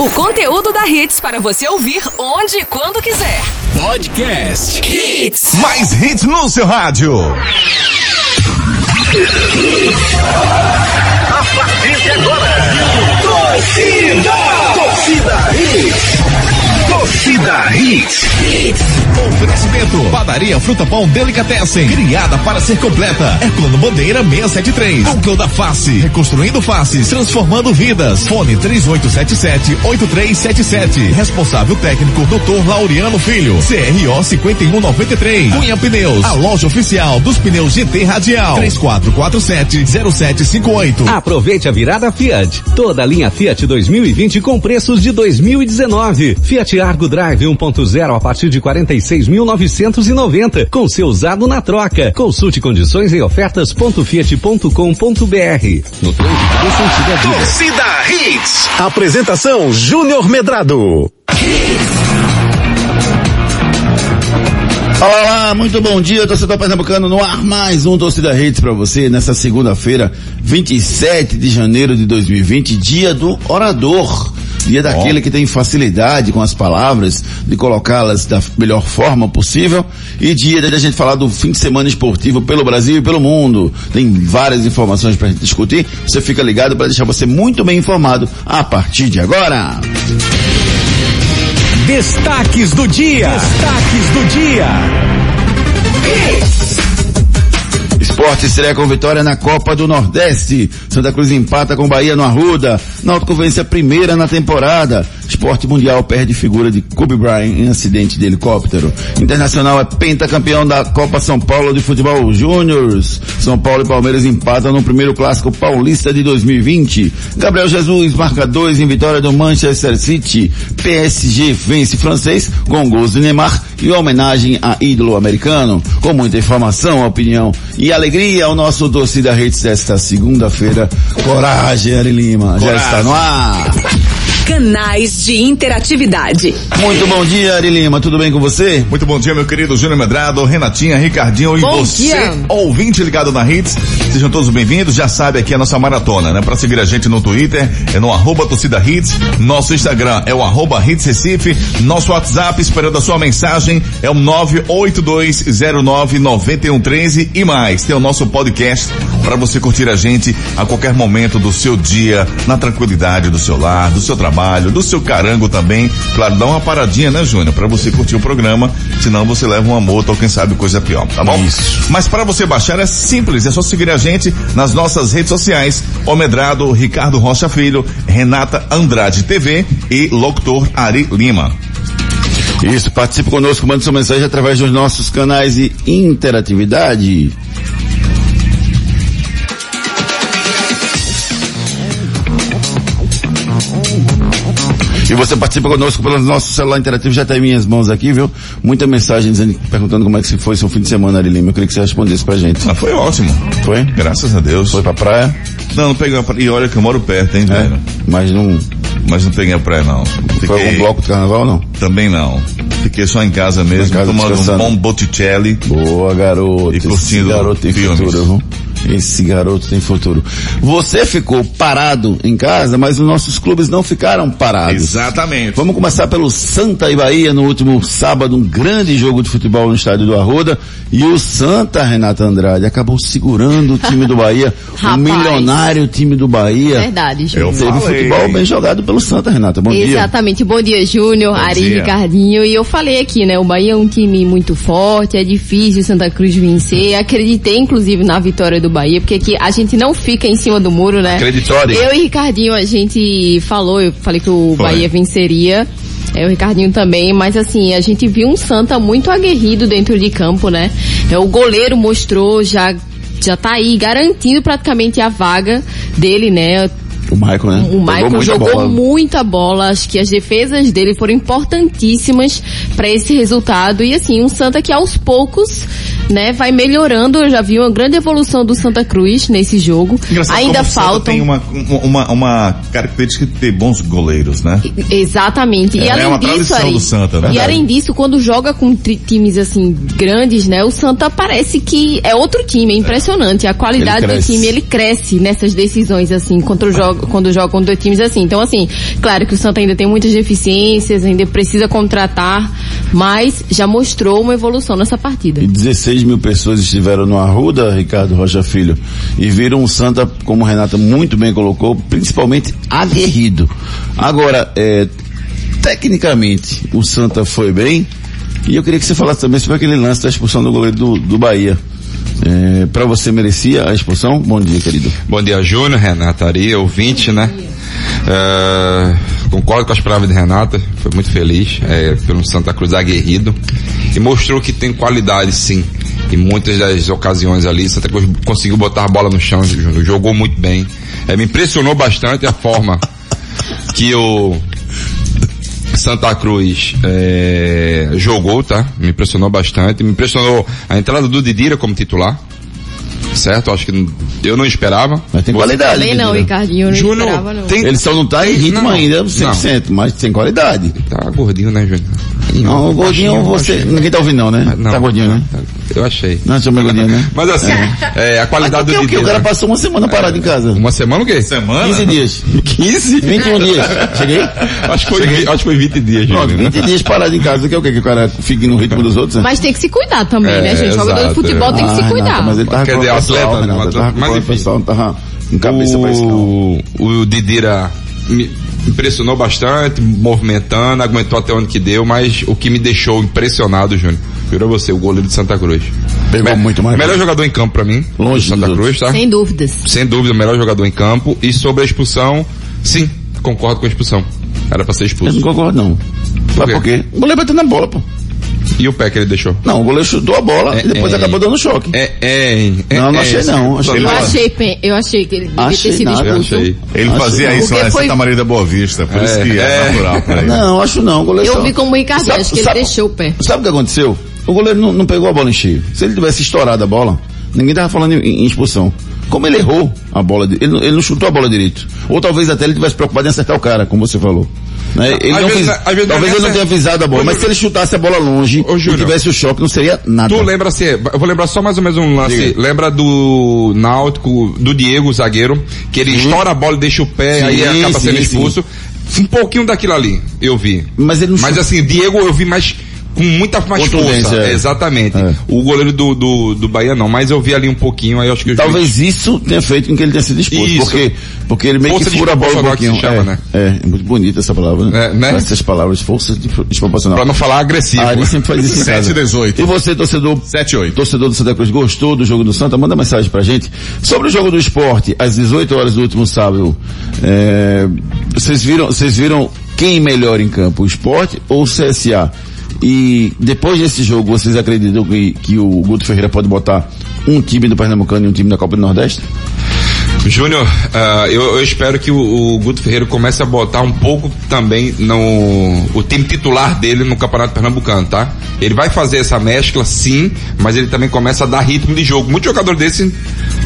O conteúdo da Hits para você ouvir onde e quando quiser. Podcast Hits. Mais hits no seu rádio. A partir de agora, torcida, torcida torcida Hits. Oferecimento. Padaria Fruta Pão Delicatessen. Criada para ser completa. É plano bandeira 673. Núcleo da Face. Reconstruindo faces. Transformando vidas. Fone 3877-8377. Responsável técnico Dr. Laureano Filho. CRO 5193. Cunha Pneus. A loja oficial dos pneus GT Radial. 3447-0758. Aproveite a virada Fiat. Toda a linha Fiat 2020 com preços de 2019. Fiat Argo Drive 1.0 a partir de 46.990 com seu usado na troca. Consulte condições em ofertas.fiat.com.br. No trânsito. Torcida Hits. Apresentação Júnior Medrado. Olá, muito bom dia, torcedor pernambucano, no ar mais um Torcida Redes para você nessa segunda-feira, 27 de janeiro de 2020, dia do orador. Dia daquele que tem facilidade com as palavras, de colocá-las da melhor forma possível, e dia da gente falar do fim de semana esportivo pelo Brasil e pelo mundo. Tem várias informações para gente discutir, você fica ligado para deixar você muito bem informado a partir de agora. Destaques do dia. Destaques do dia. Esporte estreia com vitória na Copa do Nordeste. Santa Cruz empata com Bahia no Arruda. Náutico vence a primeira na temporada. Esporte Mundial perde figura de Kobe Bryant em acidente de helicóptero. Internacional é pentacampeão da Copa São Paulo de Futebol Júniors. São Paulo e Palmeiras empatam no primeiro clássico paulista de 2020. Gabriel Jesus marca dois em vitória do Manchester City. PSG vence francês com gols de Neymar e homenagem a ídolo americano. Com muita informação, opinião e alegria, o nosso torcida Redes desta segunda-feira. Coragem, Ari Lima. Já está no ar. Canais de interatividade. Muito bom dia, Ari Lima. Tudo bem com você? Muito bom dia, meu querido Júnior Medrado, Renatinha, Ricardinho e Bom você, dia. ouvinte ligado na Hits. Sejam todos bem-vindos. Já sabe aqui a nossa maratona, né? Para seguir a gente no Twitter é no arroba torcida Hits. Nosso Instagram é o arroba Hits Recife. Nosso WhatsApp esperando a sua mensagem é o 982099113 e mais. Tem o nosso podcast para você curtir a gente a qualquer momento do seu dia, na tranquilidade do seu lar, do seu trabalho, do seu carango também. Claro, dá uma paradinha, né, Júnior, para você curtir o programa, senão você leva uma multa ou quem sabe coisa pior, tá bom? Isso. Mas para você baixar é simples, é só seguir a gente nas nossas redes sociais, Omedrado, Ricardo Rocha Filho, Renata Andrade TV e Locutor Ari Lima. Isso, participe conosco, mande sua mensagem através dos nossos canais de interatividade. E você participa conosco pelo nosso celular interativo, já está em minhas mãos aqui, viu? Muita mensagem dizendo, perguntando como é que foi seu fim de semana, Ari Lima. Eu queria que você respondesse pra gente. Ah, foi ótimo. Foi? Graças a Deus. Foi pra praia? Não, não peguei a praia. E olha que eu moro perto, hein, É. velho? Mas não, Mas não peguei a praia, não. foi algum bloco de carnaval, não? Também não. Fiquei só em casa mesmo, Em casa tomando um bom Botticelli. Boa, garoto. E curtindo garoto tem filmes. viu? Esse garoto tem futuro. Você ficou parado em casa, mas os nossos clubes não ficaram parados. Exatamente. Vamos começar pelo Santa e Bahia no último sábado, um grande jogo de futebol no estádio do Arruda. E o Santa, Renata Andrade, acabou segurando o time do Bahia, o milionário time do Bahia. Verdade, Eu Júnior. Teve falei. futebol bem jogado pelo Santa, Renata. Bom dia. Exatamente. Bom dia, Júnior, Bom Ari, dia. Ricardinho. E eu falei aqui, né? O Bahia é um time muito forte, é difícil o Santa Cruz vencer. Acreditei, inclusive, na vitória do Bahia, porque aqui a gente não fica em cima do muro, né? Acreditório. Eu e Ricardinho, a gente falou, eu falei que o Foi. Bahia venceria. É, o Ricardinho também, mas assim, a gente viu um Santa muito aguerrido dentro de campo, né? É, o goleiro mostrou, já, já tá aí garantindo praticamente a vaga dele, né? O Michael, né? O Michael muita jogou bola. muita bola, acho que as defesas dele foram importantíssimas para esse resultado e assim, um Santa que aos poucos né, vai melhorando. Eu já vi uma grande evolução do Santa Cruz nesse jogo. Engraçado Ainda como o Santa faltam. tem uma, uma, uma característica de ter bons goleiros, né? Exatamente. É, e é além uma disso, Ari, do Santa, né? e além disso, quando joga com times assim grandes, né, o Santa parece que é outro time, é impressionante. A qualidade do time, ele cresce nessas decisões assim, contra o quando joga com dois times assim. Então assim, claro que o Santa ainda tem muitas deficiências, ainda precisa contratar, mas já mostrou uma evolução nessa partida. E 16 mil pessoas estiveram no Arruda, Ricardo Rocha Filho, e viram o Santa, como Renata muito bem colocou, principalmente aguerrido. Agora, é, tecnicamente, o Santa foi bem, e eu queria que você falasse também sobre aquele lance da expulsão do goleiro do, do Bahia. É, para você merecia a expulsão? Bom dia, querido. Bom dia, Júnior, Renata Ari, ouvinte, né? É, concordo com as palavras de Renata, foi muito feliz é, pelo Santa Cruz aguerrido e mostrou que tem qualidade sim. Em muitas das ocasiões ali, Santa Cruz conseguiu botar a bola no chão, Júnior, jogou muito bem. É, me impressionou bastante a forma que o Santa Cruz é, jogou, tá? Me impressionou bastante. Me impressionou a entrada do Didira como titular. Certo? Acho que eu não esperava. Mas tem qualidade. Também não. Ricardinho, eu não Júnior, esperava não. tem- Ele só não tá em ritmo Não, ainda 100%, mas tem qualidade. Tá gordinho, né, Júnior? Não, o gordinho, Baixinho, você, baixinho. ninguém tá ouvindo não, né? Não, tá gordinho, né? Eu achei. Não, chama gordinho, né? Mas assim, é, a Mas qualidade por que do o quê? O cara passou uma semana parado em casa. Uma semana o quê? Semana? 15 dias. 15? 21 dias. Cheguei? Acho que foi, vi- acho que foi 20 dias, Pronto, Júnior. 20 dias parado em casa. Que é o quê? Que o cara fique no ritmo dos outros? né? Mas tem que se cuidar também, É, né, gente? Jogador de exato, futebol é. tem que se Ah, cuidar. Renata, mas ele tava Quer com dizer, o pessoal, atleta, né, mas- tava com mas o enfim. pessoal, não tava com cabeça pra isso não. o, Didira impressionou bastante, movimentando, aguentou até onde que deu, mas o que me deixou impressionado, Júnior, juro a você, o goleiro de Santa Cruz. Pegou muito mais. Melhor jogador em campo pra mim, Longe Santa dos Cruz, tá? Sem dúvidas. Sem dúvida, o melhor jogador em campo. E sobre a expulsão, sim, concordo com a expulsão. Era pra ser Eu não expulso. concordo não. Sabe quê? por quê? O goleiro bateu na bola, pô. E o pé que ele deixou? Não, o goleiro chutou a bola É, e depois é. acabou dando choque. É, é, é Não, não é, achei não, achei Ele Eu achei, eu achei que ele devia Achei ter sido nada. Eu expulso. achei. Ele Acho fazia isso Porque lá em foi- Santa Maria da Boa Vista, por isso É, que é, é. natural pra ele. Não, acho não. O goleiro Eu só- vi como o Ricardo, Sabe- acho que ele sabe- deixou o pé. Sabe o que aconteceu? O goleiro não, não pegou a bola em cheio. Se ele tivesse estourado a bola, ninguém tava falando em, em expulsão. Como ele errou a bola, ele, ele não chutou a bola direito. Ou talvez até ele tivesse preocupado em acertar o cara, como você falou. Né? Ele Às não vezes- às vezes talvez ele não tenha visado a bola, mas se ele chutasse a bola longe Ô, e tivesse o choque, não seria nada. Tu lembra assim, eu vou lembrar só mais ou menos um lance. Diga. Lembra do Náutico, do Diego, zagueiro, que ele estoura a bola e deixa o pé, Sim, aí acaba sendo sim, expulso. Um pouquinho daquilo ali, eu vi. Mas ele não Mas chuta- assim, Diego eu vi mais com muita mais força. é. Exatamente. É. O goleiro do, do, do Bahia não, mas eu vi ali um pouquinho, aí acho que o juiz- Talvez isso tenha feito com que ele tenha sido expulso. Isso. Porque, porque ele meio Força que fura a bola um desproporcional que se pouquinho. chama, é, né? é, é muito bonita essa palavra, né? É, né? Essas palavras, força de- desproporcional. Pra não falar agressivo. Ah, ele sempre faz isso em 7 casa. e 18. E você, torcedor, 7 e 8. torcedor do Santa Cruz, gostou do jogo do Santa? Manda mensagem pra gente. Sobre o jogo do esporte, às 18 horas do último sábado, é, vocês viram, vocês viram quem melhor em campo, o esporte ou o CSA? E depois desse jogo, vocês acreditam que, que o Guto Ferreira pode botar um time do Pernambucano e um time da Copa do Nordeste? Júnior, ah, eu, eu espero que o, o Guto Ferreira comece a botar um pouco também no o time titular dele no Campeonato Pernambucano, tá? Ele vai fazer essa mescla, sim, mas ele também começa a dar ritmo de jogo. Muitos jogadores desse,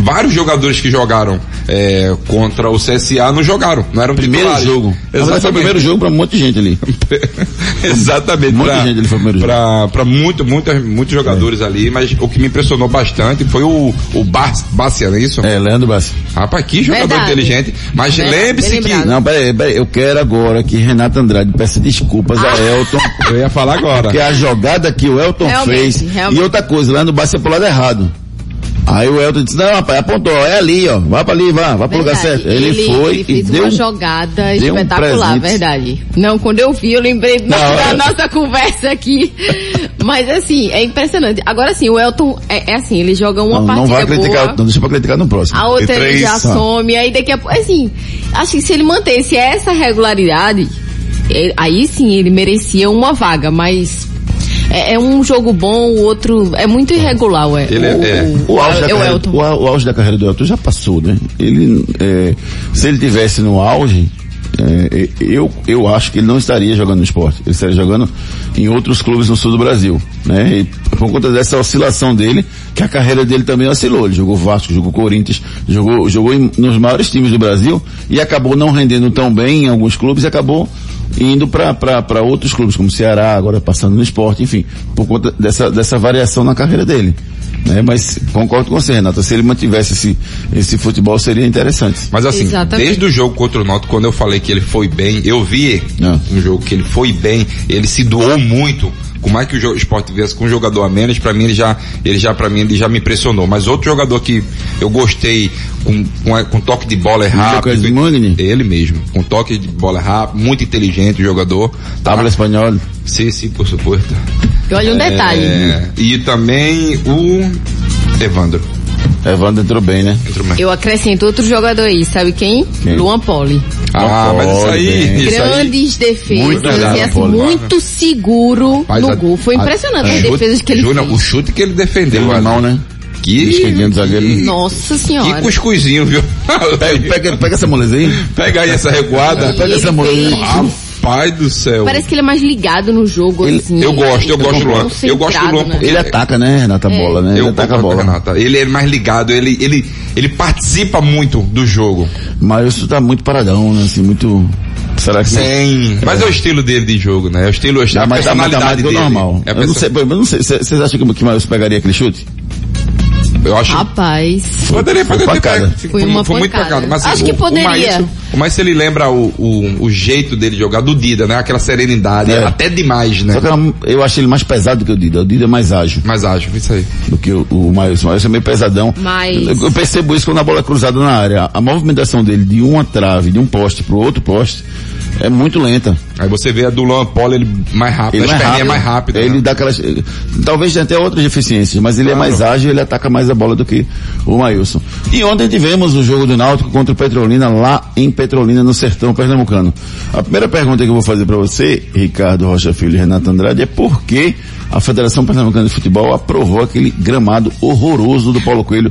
vários jogadores que jogaram eh, contra o CSA não jogaram, não eram Primeiro titulares. jogo. Verdade, foi o Exatamente. primeiro jogo pra um monte de gente ali. Exatamente. Muita pra, gente ali foi o primeiro jogo. pra, pra muito, muitas, muitos jogadores ali, mas o que me impressionou bastante foi o, o Bárcia, não é isso? É, Leandro Bassi. Rapaz, que jogador Verdade. inteligente. Mas lembre-se que. Não, peraí, peraí, eu quero agora que Renato Andrade peça desculpas a Elton. Eu ia falar agora. Porque a jogada que o Elton Realmente, fez. realmente. E outra coisa, lá no é pro lado errado. Aí o Elton disse, não rapaz, apontou, é ali, ó, vai pra ali, vai, vai pro lugar certo. Ele, foi ele e fez deu uma um- jogada deu um espetacular, presente. verdade. Não, quando eu vi, eu lembrei da é. nossa conversa aqui. Mas assim, é impressionante. Agora sim, o Elton é, é assim, ele joga uma não, não partida vai criticar, boa. não deixa pra criticar no próximo. A outra ele já tá. some, aí daqui a pouco, assim, acho que se ele mantesse essa regularidade, ele- aí sim ele merecia uma vaga, mas é, é um jogo bom, o outro é muito irregular, ué. Ele é- é. O auge, da é o carreira, o, au- o auge da carreira do Elton já passou, né? Ele, é, se ele tivesse no auge, É, eu, eu acho que ele não estaria jogando no esporte. Ele estaria jogando em outros clubes no sul do Brasil. Né? E por conta dessa oscilação dele, que a carreira dele também oscilou. Ele jogou Vasco, jogou Corinthians, jogou, jogou em, nos maiores times do Brasil e acabou não rendendo tão bem em alguns clubes e acabou indo para outros clubes, como Ceará, agora passando no esporte, enfim, por conta dessa, dessa variação na carreira dele. Né? Mas concordo com você, Renata, se ele mantivesse esse, esse futebol seria interessante. Mas assim, Exatamente. desde o jogo contra o Náutico, quando eu falei que ele foi bem, eu vi Ah. um jogo que ele foi bem, ele se doou muito. Por mais que o esporte viesse com um jogador a menos, pra mim ele já, ele já, pra mim ele já me impressionou. Mas outro jogador que eu gostei, com, com, com toque de bola rápido. Mugni? Ele mesmo, com toque de bola rápido, muito inteligente o jogador. Tá? Habla espanhol. Sim, sim, por supuesto. E olha um detalhe. É, e também o Evandro. Evandro entrou bem, né? Entrou mais. Eu acrescento outro jogador aí, sabe quem? Quem? Luan Poli. Ah, mas isso aí, isso aí. Grandes defesas, Muito e legal, assim, Poli. muito seguro Rapaz, no a- gol. Foi a- impressionante a as chute- defesas que ele Júnior, fez. o chute que ele defendeu, Deu mão, né? Que. Nossa que senhora. cuscuzinho, viu? Pega, pega, pega essa moleza aí. Pega aí essa recuada. Pega essa moleza Rapaz do céu. Parece que ele é mais ligado no jogo, Ele- assim. eu gosto, eu Ele gosto é do Luan. Eu gosto do Luan né? Ele ataca, né, Renata, a bola, né? Ele Eu ataca a bola. Renata. Ele é mais ligado, ele, ele, ele participa muito do jogo. Mas isso tá muito paradão, né? Assim, muito... Será que... Sim. Mas é o estilo dele de jogo, né? É o estilo, é a mais, mais, dá mais personalidade o dele. normal. É eu não sei, eu não sei, cê- vocês acham que, que o Maílson pegaria aquele chute? Eu acho Rapaz. Poderia, Foi poderia ter pancada. pego. Foi uma foi muito pancada. Mas, Acho o- que poderia. O Maílson, Maílson, ele lembra o, o, o jeito dele jogar do Dida, né? Aquela serenidade, É. até demais, né? Só que era- eu achei ele mais pesado do que o Dida. O Dida é mais ágil Mas acho, isso aí. do que o, o Maílson. O Maílson é meio pesadão. Mas- Eu, eu percebo isso quando a bola é cruzada na área. A movimentação dele de uma trave, de um poste pro outro poste, é muito lenta. Aí você vê a do Luan Polo, ele mais rápido, Ele as é perninhas mais rápido. Ele né? dá aquelas. Talvez tenha até outras deficiências, mas ele é Claro. mais ágil, ele ataca mais a bola do que o Maílson. E ontem tivemos o jogo do Náutico contra o Petrolina lá em Petrolina, no sertão pernambucano. A primeira pergunta que eu vou fazer para você, Ricardo Rocha Filho e Renato Andrade, é por que a Federação Pernambucana de Futebol aprovou aquele gramado horroroso do Paulo Coelho,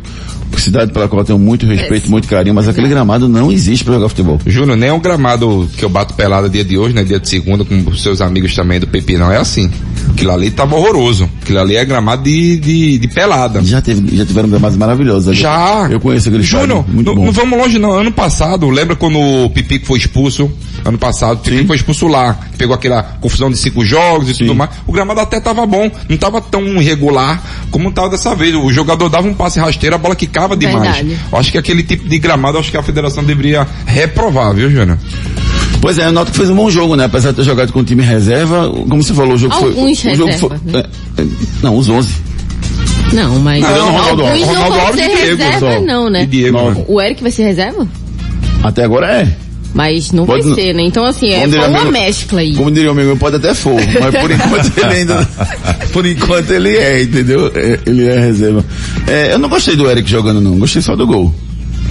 cidade pela qual eu tenho muito respeito, muito carinho, mas aquele gramado não existe para jogar futebol. Júnior, nem o gramado que eu bato pelada dia de hoje, né? Dia de segunda, com os seus amigos também do Pepinão, é assim. Aquilo ali tava horroroso. Aquilo ali é gramado de, de, de pelada. Já, teve, já tiveram gramados maravilhosos ali. Já. Eu conheço aquele Júnior, não, bom. não vamos longe não. Ano passado, lembra quando o Pipico foi expulso? Ano passado, o Pipico foi expulso lá. Pegou aquela confusão de cinco jogos e tudo mais. O gramado até tava bom. Não tava tão irregular como tava dessa vez. O jogador dava um passe rasteiro, a bola quicava demais. Verdade. Eu acho que aquele tipo de gramado, acho que a federação deveria reprovar, viu, Júnior? Pois é, o Náutico fez um bom jogo, né? Apesar de ter jogado com o time reserva, como você falou, o jogo Alguns foi... o jogo reserva, foi, né? é, é, não, os 11. Não, mas Não, Ronaldo não Ronaldo vão Alves ser e Diego reserva só. não, né? E Diego, Nove. né? O Eric vai ser reserva? Até agora é. Mas não Pode vai ser, né? Então assim, é uma mescla aí. Como diria o amigo, pode até for, mas por enquanto ele ainda... Por enquanto ele é, entendeu? É, Ele é reserva. É, eu não gostei do Eric jogando não, gostei só do gol.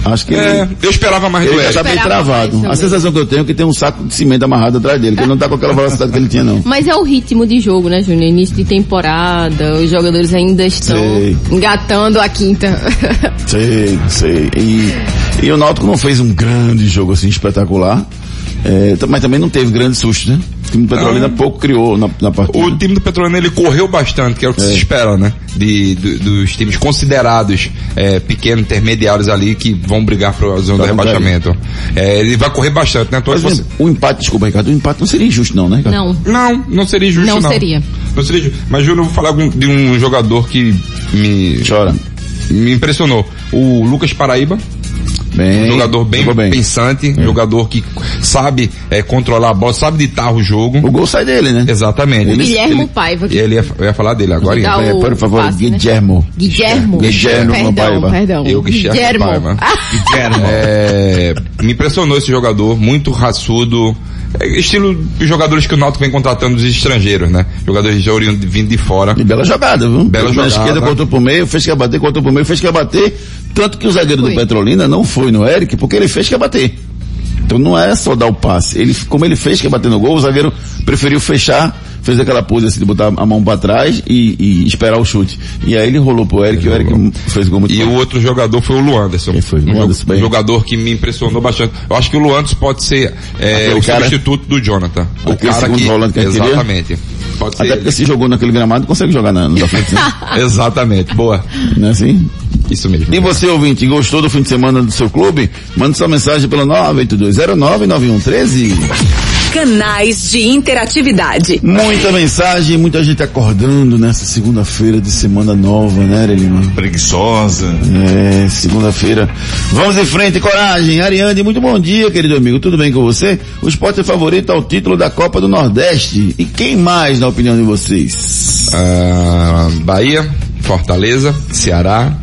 Acho que É, ele... eu esperava mais do Ele já Eric. tá bem travado. A sensação que eu tenho é que tem um saco de cimento amarrado atrás dele, que ele não tá com aquela velocidade que ele tinha não. Mas é o ritmo de jogo, né, Júnior? Início de temporada, os jogadores ainda estão Sei. engatando a quinta. Sei, sei. E, e o Náutico não fez um grande jogo assim espetacular, é, mas também não teve grande susto, né? O time do Petrolina Não. pouco criou na, na partida. O time do Petrolina ele correu bastante, que é o que se espera, né? De, do- dos times considerados é, pequenos, intermediários ali que vão brigar para a zona do Pra não rebaixamento. É, ele vai correr bastante, né? Então, Mas você- o empate, desculpa, Ricardo, o empate não seria injusto não, né, Ricardo? Não. Não, não seria justo não. Não seria. Não seria justo. Mas Júnior, eu vou falar de um jogador que me, Chora. me impressionou. O Lucas Paraíba, Bem, um jogador bem, bem. pensante, jogador que sabe é, controlar a bola, sabe ditar o jogo. O gol sai dele, né? Exatamente. Guilhermo Paiva. E ele ia, eu ia falar dele agora. O- É, por favor, passe, né? Guillermo. Guilhermo. Guilhermo Perdão, Paiva. perdão. Eu, Guilhermo. Paiva. Ah, É, me impressionou esse jogador, muito raçudo. É, estilo dos jogadores que o Náutico vem contratando dos estrangeiros, né? Jogadores de oriundo vindo de fora. E bela jogada, viu? Bela Na jogada. esquerda, cortou pro meio, fez que ia bater, cortou pro meio, fez que ia bater. Tanto que o zagueiro Foi. do Petrolina não foi no Eric, porque ele fez que ia bater. Então não é só dar o passe. Ele, como ele fez que ia bater no gol, o zagueiro preferiu fechar fez aquela pose assim de botar a mão pra trás e, e esperar o chute. E aí ele rolou pro Eric e o Eric fez gol muito E o outro jogador foi o Luanderson. Quem foi? Um, Luanderson, um jogador que me impressionou bastante. Eu acho que o Luanderson pode ser é, o cara- substituto do Jonathan. O cara que... volante que? Exatamente. Pode ser Até porque ele. se jogou naquele gramado, consegue jogar na, nos aflitos, né? Exatamente. Boa. Não é assim? Isso mesmo. E você, ouvinte, gostou do fim de semana do seu clube? Mande sua mensagem pelo 982099113. Canais de interatividade. Muita mensagem, muita gente acordando nessa segunda-feira de semana nova, né, Arelima? Preguiçosa. É, segunda-feira. Vamos em frente, coragem. Ariane, muito bom dia, querido amigo. Tudo bem com você? O esporte favorito ao título da Copa do Nordeste. E quem mais, na opinião de vocês? Ah, Bahia, Fortaleza, Ceará.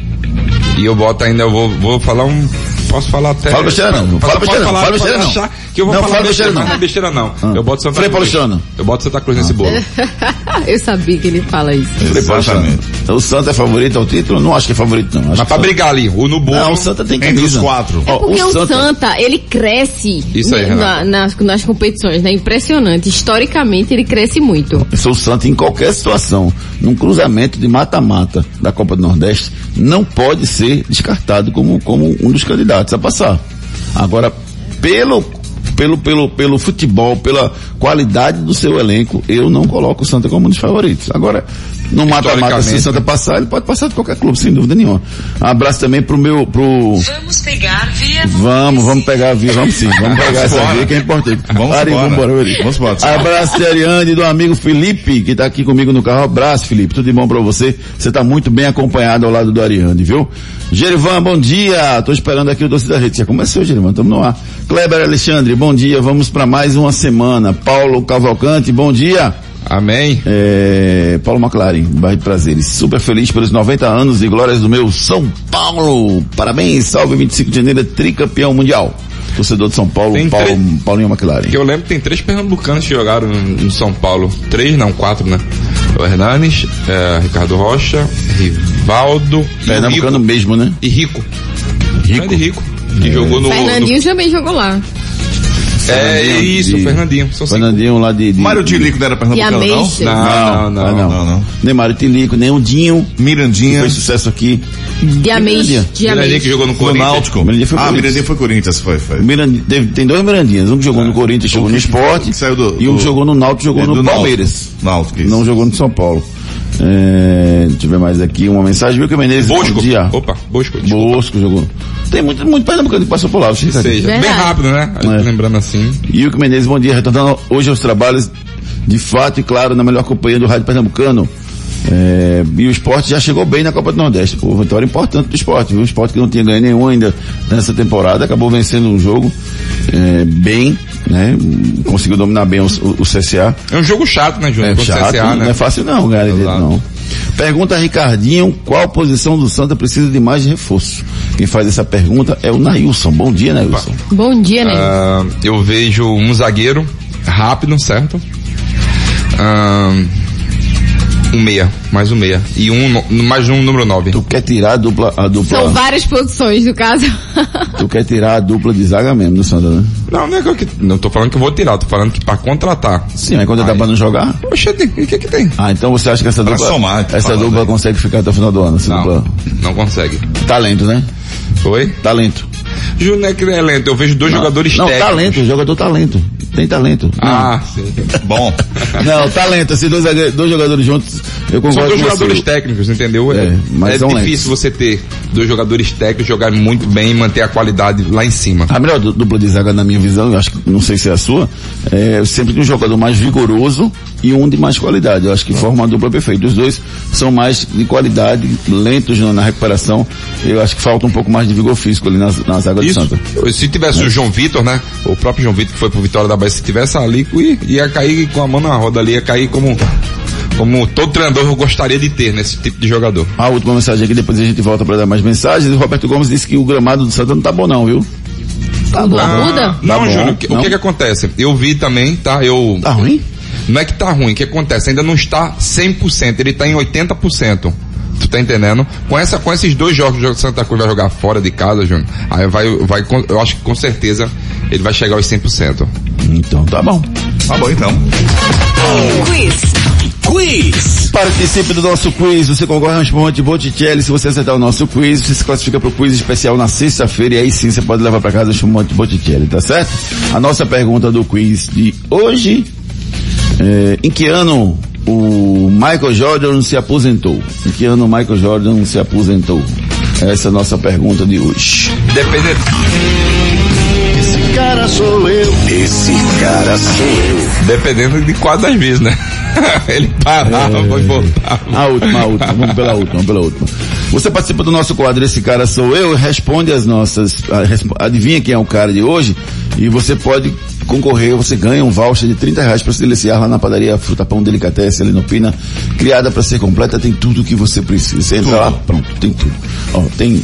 E eu boto ainda, eu vou, vou falar um. Posso falar até. Fala besteira não, fala besteira não, falar, fala besteira não. achar Que eu vou Não, falar fala besteira não. não é besteira não. Ah. Eu boto Santa Frei Cruz. Paulistano. Eu boto Santa Cruz nesse bolo. Eu sabia que ele fala isso. Exatamente. O Santa é favorito ao título? Não acho que é favorito, não. Acho Mas que pra só- brigar ali, o no bolo. Não, o Santa tem os quatro. Ó, Porque o Santa, Santa ele cresce Isso aí, na- nas, nas competições, né? Impressionante. Historicamente, ele cresce muito. Eu sou o Santa em qualquer situação. Num cruzamento de mata-mata da Copa do Nordeste, não pode ser descartado como, como um dos candidatos a passar. Agora, pelo, pelo, pelo, pelo futebol, pela qualidade do seu elenco, eu não coloco o Santa como um dos favoritos. Agora, no mata-mata, se o Historicamente, Santa passar, ele pode passar de qualquer clube, sem dúvida nenhuma. Um abraço também pro meu, pro, Vamos pegar via. Vamos, vamos pegar a via, vamos sim, vamos pegar essa via que é importante. Vamos Ari, embora. vamos embora, Ari. Vamos embora. Abraço de Ariane e do amigo Felipe, que tá aqui comigo no carro. Abraço, Felipe, tudo de bom pra você. Você tá muito bem acompanhado ao lado do Ariane, viu? Gerivan, bom dia. Tô esperando aqui o doce da rede. Já começou, Gerivan, estamos no ar. Kleber Alexandre, bom dia. Vamos para mais uma semana. Paulo Cavalcante, bom dia. Amém. É, Paulo McLaren, bairro de Prazeres. Super feliz pelos 90 anos e glórias do meu São Paulo. Parabéns, salve 25 de janeiro, tricampeão mundial. Torcedor de São Paulo, Tem Paulo, três- Paulinho McLaren. Que eu lembro que tem três pernambucanos que jogaram no, no São Paulo. Três, não, quatro, né? O Hernanes, é, Ricardo Rocha, Rivaldo e Pernambucano Rico. mesmo, né? E Rico. Rico. Grande Rico. Que jogou no... Fernandinho também jogou lá. É Fernandinho isso, de- Fernandinho. São cinco. Fernandinho lá de... de Mário Tilico não era pernambucano, não? Não, não, não. ah, não, não. Nem Mário Tilico, nem o Dinho, que Mirandinha. fez sucesso aqui. De Ameixa. Mirandinha. Mirandinha que jogou no No Corinthians. Náutico. Mirandinha foi ah, Corinthians. Mirandinha foi Corinthians, foi, foi. Mirandi- teve- tem dois Mirandinhas, um que jogou no Corinthians, jogou no Esporte, que saiu do- e um que jogou no Náutico, jogou É, no Palmeiras. Náutico. Não jogou no São Paulo. É, deixa eu ver mais aqui, uma mensagem. Viu que Menezes, Bosco. bom dia. Opa, Bosco. desculpa. Bosco jogou. Tem muito, muito pernambucano que passou por lá. Que seja. Bem rápido, né? É. Lembrando assim. Ilke Menezes, bom dia. Retornando hoje aos trabalhos, de fato e claro, na melhor companhia do Rádio Pernambucano. É, e o esporte já chegou bem na Copa do Nordeste. Pô, vitória importante do esporte. Viu? O esporte que não tinha ganho nenhum ainda nessa temporada, acabou vencendo um jogo é, bem, né? Conseguiu dominar bem o, o- CSA. É um jogo chato, né, Júnior? É chato, CSA, não né? é fácil não, galera, não. Pergunta a Ricardinho, qual posição do Santa precisa de mais reforço? Quem faz essa pergunta é o Nailson. Bom dia, Nailson. Bom dia, né? Ah, eu vejo um zagueiro rápido, certo? Ah, um meia, mais um meia. E um, mais um número nove. Tu quer tirar a dupla, a dupla, São várias posições, no caso. tu quer tirar a dupla de zaga mesmo do Santa, né? Não, não é que eu que- não tô falando que eu vou tirar, tô falando que pra contratar. Sim, mas quando dá Aí. pra não jogar? Poxa, tem- o que que tem? Ah, então você acha que essa Pra dupla, somar, tá essa dupla aí. consegue ficar até o final do ano? Essa Não, dupla, não consegue. talento, né? Foi? Talento. Júnior é que é lento, eu vejo dois jogadores Não, técnicos. talento, jogador talento. Tem talento. Ah, sim. Bom. Não, talento, assim, dois, dois jogadores juntos, eu concordo São dois com você. jogadores técnicos, entendeu? É, mas é difícil você ter dois jogadores técnicos jogarem muito bem e manter a qualidade lá em cima. A melhor du- dupla de zaga, na minha visão, eu acho que, não sei se é a sua, é sempre um jogador mais vigoroso e um de mais qualidade. Eu acho que forma uma dupla perfeita. Os dois são mais de qualidade, lentos na, recuperação. Eu acho que falta um pouco mais de vigor físico ali na, na zaga do Isso. Santa. Se tivesse o João Vitor, né? O próprio João Vitor que foi pro Vitória da Bahia, se tivesse ali, ia, ia cair com a mão na roda ali, ia cair como, como todo treinador gostaria de ter nesse tipo de jogador. A última mensagem aqui, depois a gente volta para dar mais mensagens. O Roberto Gomes disse que o gramado do Santa não tá bom não, viu? Tá bom. Arruda? Não, bom, Júnior, o que- não? o que que acontece? Eu vi também, tá? Eu, Tá ruim? Não é que tá ruim, o que acontece? Ainda não está 100%, ele tá em 80%. Tu tá entendendo? Com, essa, com esses dois jogos que o Santa Cruz vai jogar fora de casa, Júnior, aí vai, vai, eu acho que com certeza ele vai chegar aos 100%. Então tá bom. Tá bom então. Quiz. Quiz. Participe do nosso quiz, você concorre a um espumante Botticelli, se você acertar o nosso quiz, você se classifica para o quiz especial na sexta-feira e aí sim você pode levar para casa o espumante Botticelli, tá certo? A nossa pergunta do quiz de hoje, é, em que ano o Michael Jordan se aposentou? Em que ano o Michael Jordan se aposentou? Essa é a nossa pergunta de hoje. Dependendo. Esse cara sou eu. Esse cara sou eu. Dependendo de qual das vezes, né? Ele parava e voltava. A última, a última, vamos pela última, pela última. Você participa do nosso quadro Esse Cara Sou Eu, responde as nossas, adivinha quem é o cara de hoje e você pode concorrer, você ganha um voucher de 30 reais para se deliciar lá na padaria Fruta Pão Delicatessen ali no Pina, criada para ser completa, tem tudo o que você precisa. Você entra lá, pronto, tem tudo. Ó, tem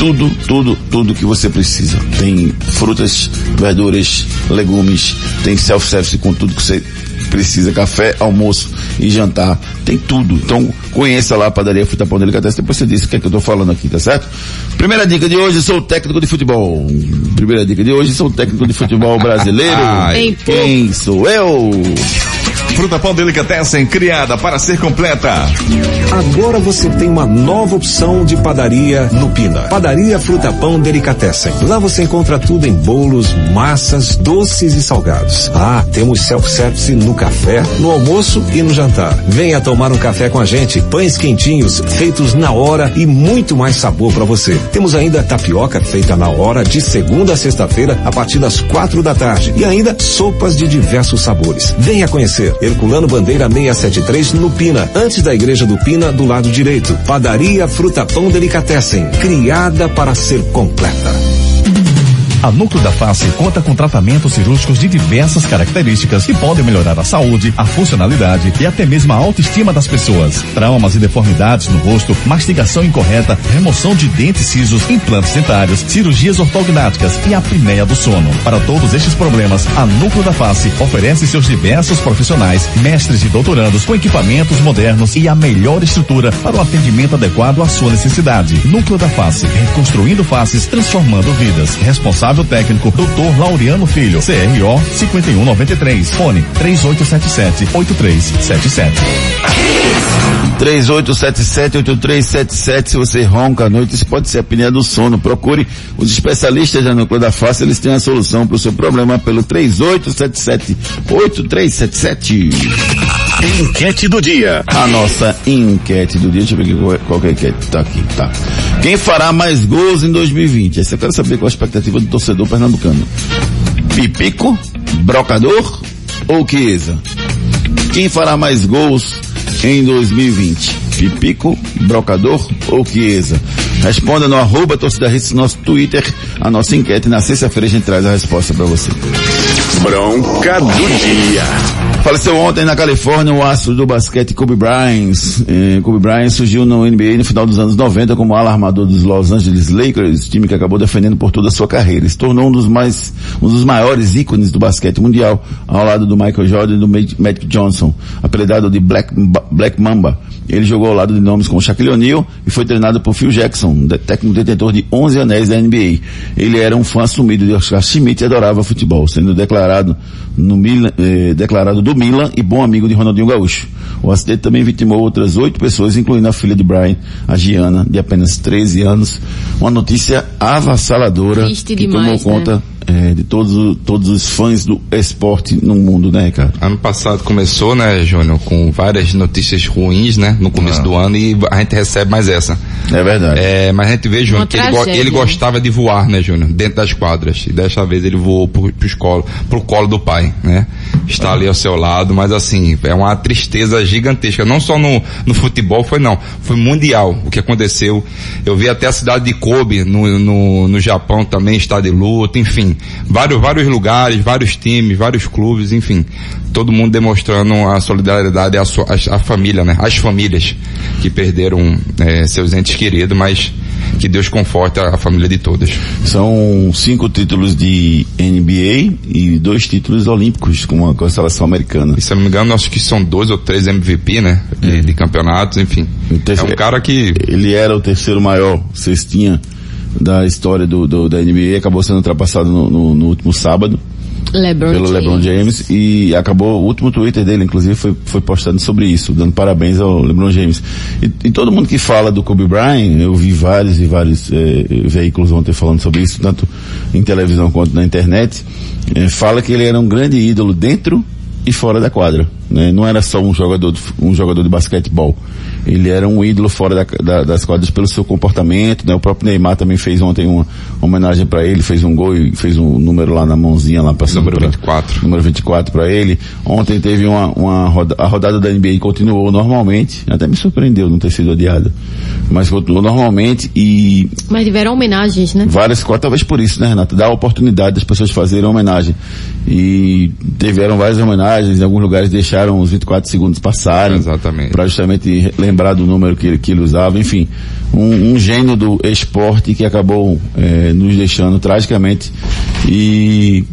tudo, tudo, tudo que você precisa. Tem frutas, verduras, legumes, tem self-service com tudo que você precisa, café, almoço e jantar, tem tudo. Então conheça lá a padaria Fruta Pão Delicatessen, depois você diz o que é que eu tô falando aqui, tá certo? Primeira dica de hoje, sou técnico de futebol. Primeira dica de hoje, sou técnico de futebol brasileiro. Ai. Quem sou eu? Fruta Pão Delicatessen, criada para ser completa. Agora você tem uma nova opção de padaria no Pina. Padaria Fruta Pão Delicatessen. Lá você encontra tudo em bolos, massas, doces e salgados. Ah, temos self-service no café, no almoço e no jantar. Venha tomar um café com a gente. Pães quentinhos, feitos na hora e muito mais sabor para você. Temos ainda tapioca feita na hora de segunda a sexta-feira a partir das quatro da tarde. E ainda sopas de diversos sabores. Venha conhecer. Herculano Bandeira 673 no Pina, antes da igreja do Pina, do lado direito. Padaria Fruta Pão Delicatessen, criada para ser completa. A Núcleo da Face conta com tratamentos cirúrgicos de diversas características que podem melhorar a saúde, a funcionalidade e até mesmo a autoestima das pessoas. Traumas e deformidades no rosto, mastigação incorreta, remoção de dentes cisos, implantes dentários, cirurgias ortognáticas e apneia do sono. Para todos estes problemas, a Núcleo da Face oferece seus diversos profissionais, mestres e doutorandos com equipamentos modernos e a melhor estrutura para o atendimento adequado à sua necessidade. Núcleo da Face, reconstruindo faces, transformando vidas. Responsável técnico, Dr. Laureano Filho, CRO 5193, fone 3877-8377. 3877-8377. Se você ronca à noite, isso pode ser apneia do sono. Procure os especialistas da Núcleo da Face, eles têm a solução para o seu problema pelo 3877-8377. Enquete do dia. A nossa enquete do dia, deixa eu ver aqui qual é, qual que é a enquete. Tá aqui, tá. Quem fará mais gols em 2020? Essa eu quero saber qual a expectativa do torcedor pernambucano. Pipico, Brocador ou Chiesa? Quem fará mais gols em 2020? Pipico, Brocador ou Chiesa? Responda no arroba torcida Hits, nosso Twitter, a nossa enquete. Na sexta-feira a gente traz a resposta para você. Bronca do dia. Faleceu ontem na Califórnia o astro do basquete Kobe Bryant. Eh, Kobe Bryant surgiu no NBA no final dos anos 90 como ala armador dos Los Angeles Lakers, time que acabou defendendo por toda a sua carreira. Se tornou um dos mais, um dos maiores ícones do basquete mundial, ao lado do Michael Jordan e do Mag- Magic Johnson, apelidado de Black, Black Mamba. Ele jogou ao lado de nomes como Shaquille O'Neal e foi treinado por Phil Jackson, técnico detentor de 11 anéis da NBA. Ele era um fã assumido de Oscar Schmidt e adorava futebol, sendo declarado no eh, declarado do Milan e bom amigo de Ronaldinho Gaúcho. O acidente também vitimou outras oito pessoas, incluindo a filha de Brian, a Giana, de apenas 13 anos. Uma notícia avassaladora Triste que demais, tomou conta eh, de todos, todos os fãs do esporte no mundo, né, Ricardo? Ano passado começou, né, Júnior, com várias notícias ruins, né, no começo do ano e a gente recebe mais essa. É verdade. É, mas a gente vê, Júnior, que ele, go- ele gostava de voar, né, Júnior, dentro das quadras. E desta vez ele voou pro, pros colo, pro colo do pai, né? Está ali ao seu lado, mas assim, é uma tristeza gigantesca. Não só no, no futebol, foi não. Foi mundial o que aconteceu. Eu vi até a cidade de Kobe, no, no, no Japão também, está de luta, enfim. Vários, vários lugares, vários times, vários clubes, enfim. Todo mundo demonstrando a solidariedade à à, à família, né? As famílias que perderam eh, seus entes queridos, mas que Deus conforte a, a família de todas. São cinco títulos de NBA e dois títulos olímpicos com a, com a seleção americana. E se não me engano, acho que são dois ou três MVP, né? De, de campeonatos, enfim. É um cara que Ele era o terceiro maior cestinha da história do, do- da NBA, acabou sendo ultrapassado no, no- no último sábado. LeBron pelo James. LeBron James e acabou o último Twitter dele, inclusive, foi, foi postando sobre isso, dando parabéns ao LeBron James. E, e todo mundo que fala do Kobe Bryant, eu vi vários e vários eh, veículos ontem falando sobre isso, tanto em televisão quanto na internet, eh, fala que ele era um grande ídolo dentro e fora da quadra. Né? Não era só um jogador, de, um jogador de basquetebol. Ele era um ídolo fora da, da, das quadras pelo seu comportamento. Né? O próprio Neymar também fez ontem uma, homenagem para ele, fez um gol e fez um número lá na mãozinha lá passando Número pra- 24. número 24 para ele. Ontem teve uma, uma roda, a rodada da NBA continuou normalmente. Até me surpreendeu não ter sido adiada. Mas continuou normalmente e Mas tiveram homenagens, né? várias coisas, talvez por isso, né, Renata? Dá a oportunidade das pessoas fazerem homenagem. E tiveram várias homenagens, em alguns lugares deixaram os 24 segundos passarem. Exatamente. Para justamente lembrar do número que, ele- que ele usava. Enfim, um, um gênio do esporte que acabou eh, nos deixando tragicamente e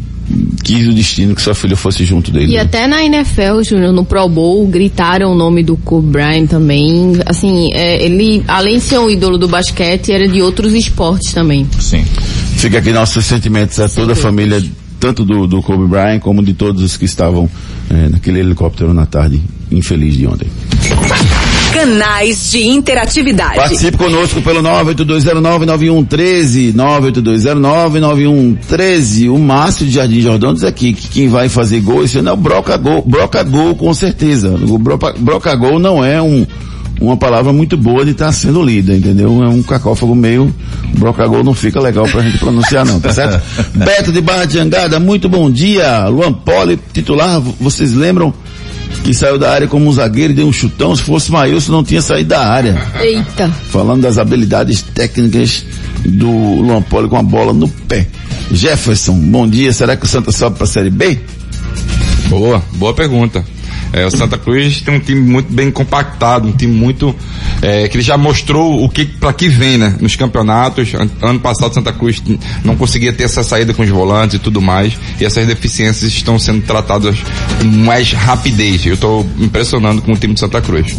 quis o destino que sua filha fosse junto dele. E né? até na NFL, Júnior, no Pro Bowl, gritaram o nome do Kobe Bryant também. Assim, é, ele, além de ser um ídolo do basquete, era de outros esportes também. Sim. Fica aqui nossos sentimentos a toda a família, tanto do, do Kobe Bryant como de todos os que estavam eh, naquele helicóptero na tarde infeliz de ontem. Canais de interatividade. Participe conosco pelo 982099113, 982099113. O Márcio de Jardim Jordão diz aqui que quem vai fazer gol esse ano é o Broca Gol, Broca Gol com certeza. O Broca, Broca Gol não é um, uma palavra muito boa de estar sendo lida, entendeu? É um cacófago meio, Broca Gol não fica legal pra gente pronunciar não, tá certo? Beto de Barra de Jangada, muito bom dia. Luan Poli, titular, vocês lembram que saiu da área como um zagueiro e deu um chutão, se fosse Maílson não tinha saído da área Eita. falando das habilidades técnicas do Luan Poli com a bola no pé. Jefferson, bom dia. Será que o Santa sobe para a Série B? Boa, boa pergunta. É, o Santa Cruz tem um time muito bem compactado, um time muito é, que ele já mostrou o que para que vem, né? Nos campeonatos, An- ano passado o Santa Cruz não conseguia ter essa saída com os volantes e tudo mais, e essas deficiências estão sendo tratadas com mais rapidez. Eu estou impressionando com o time do Santa Cruz.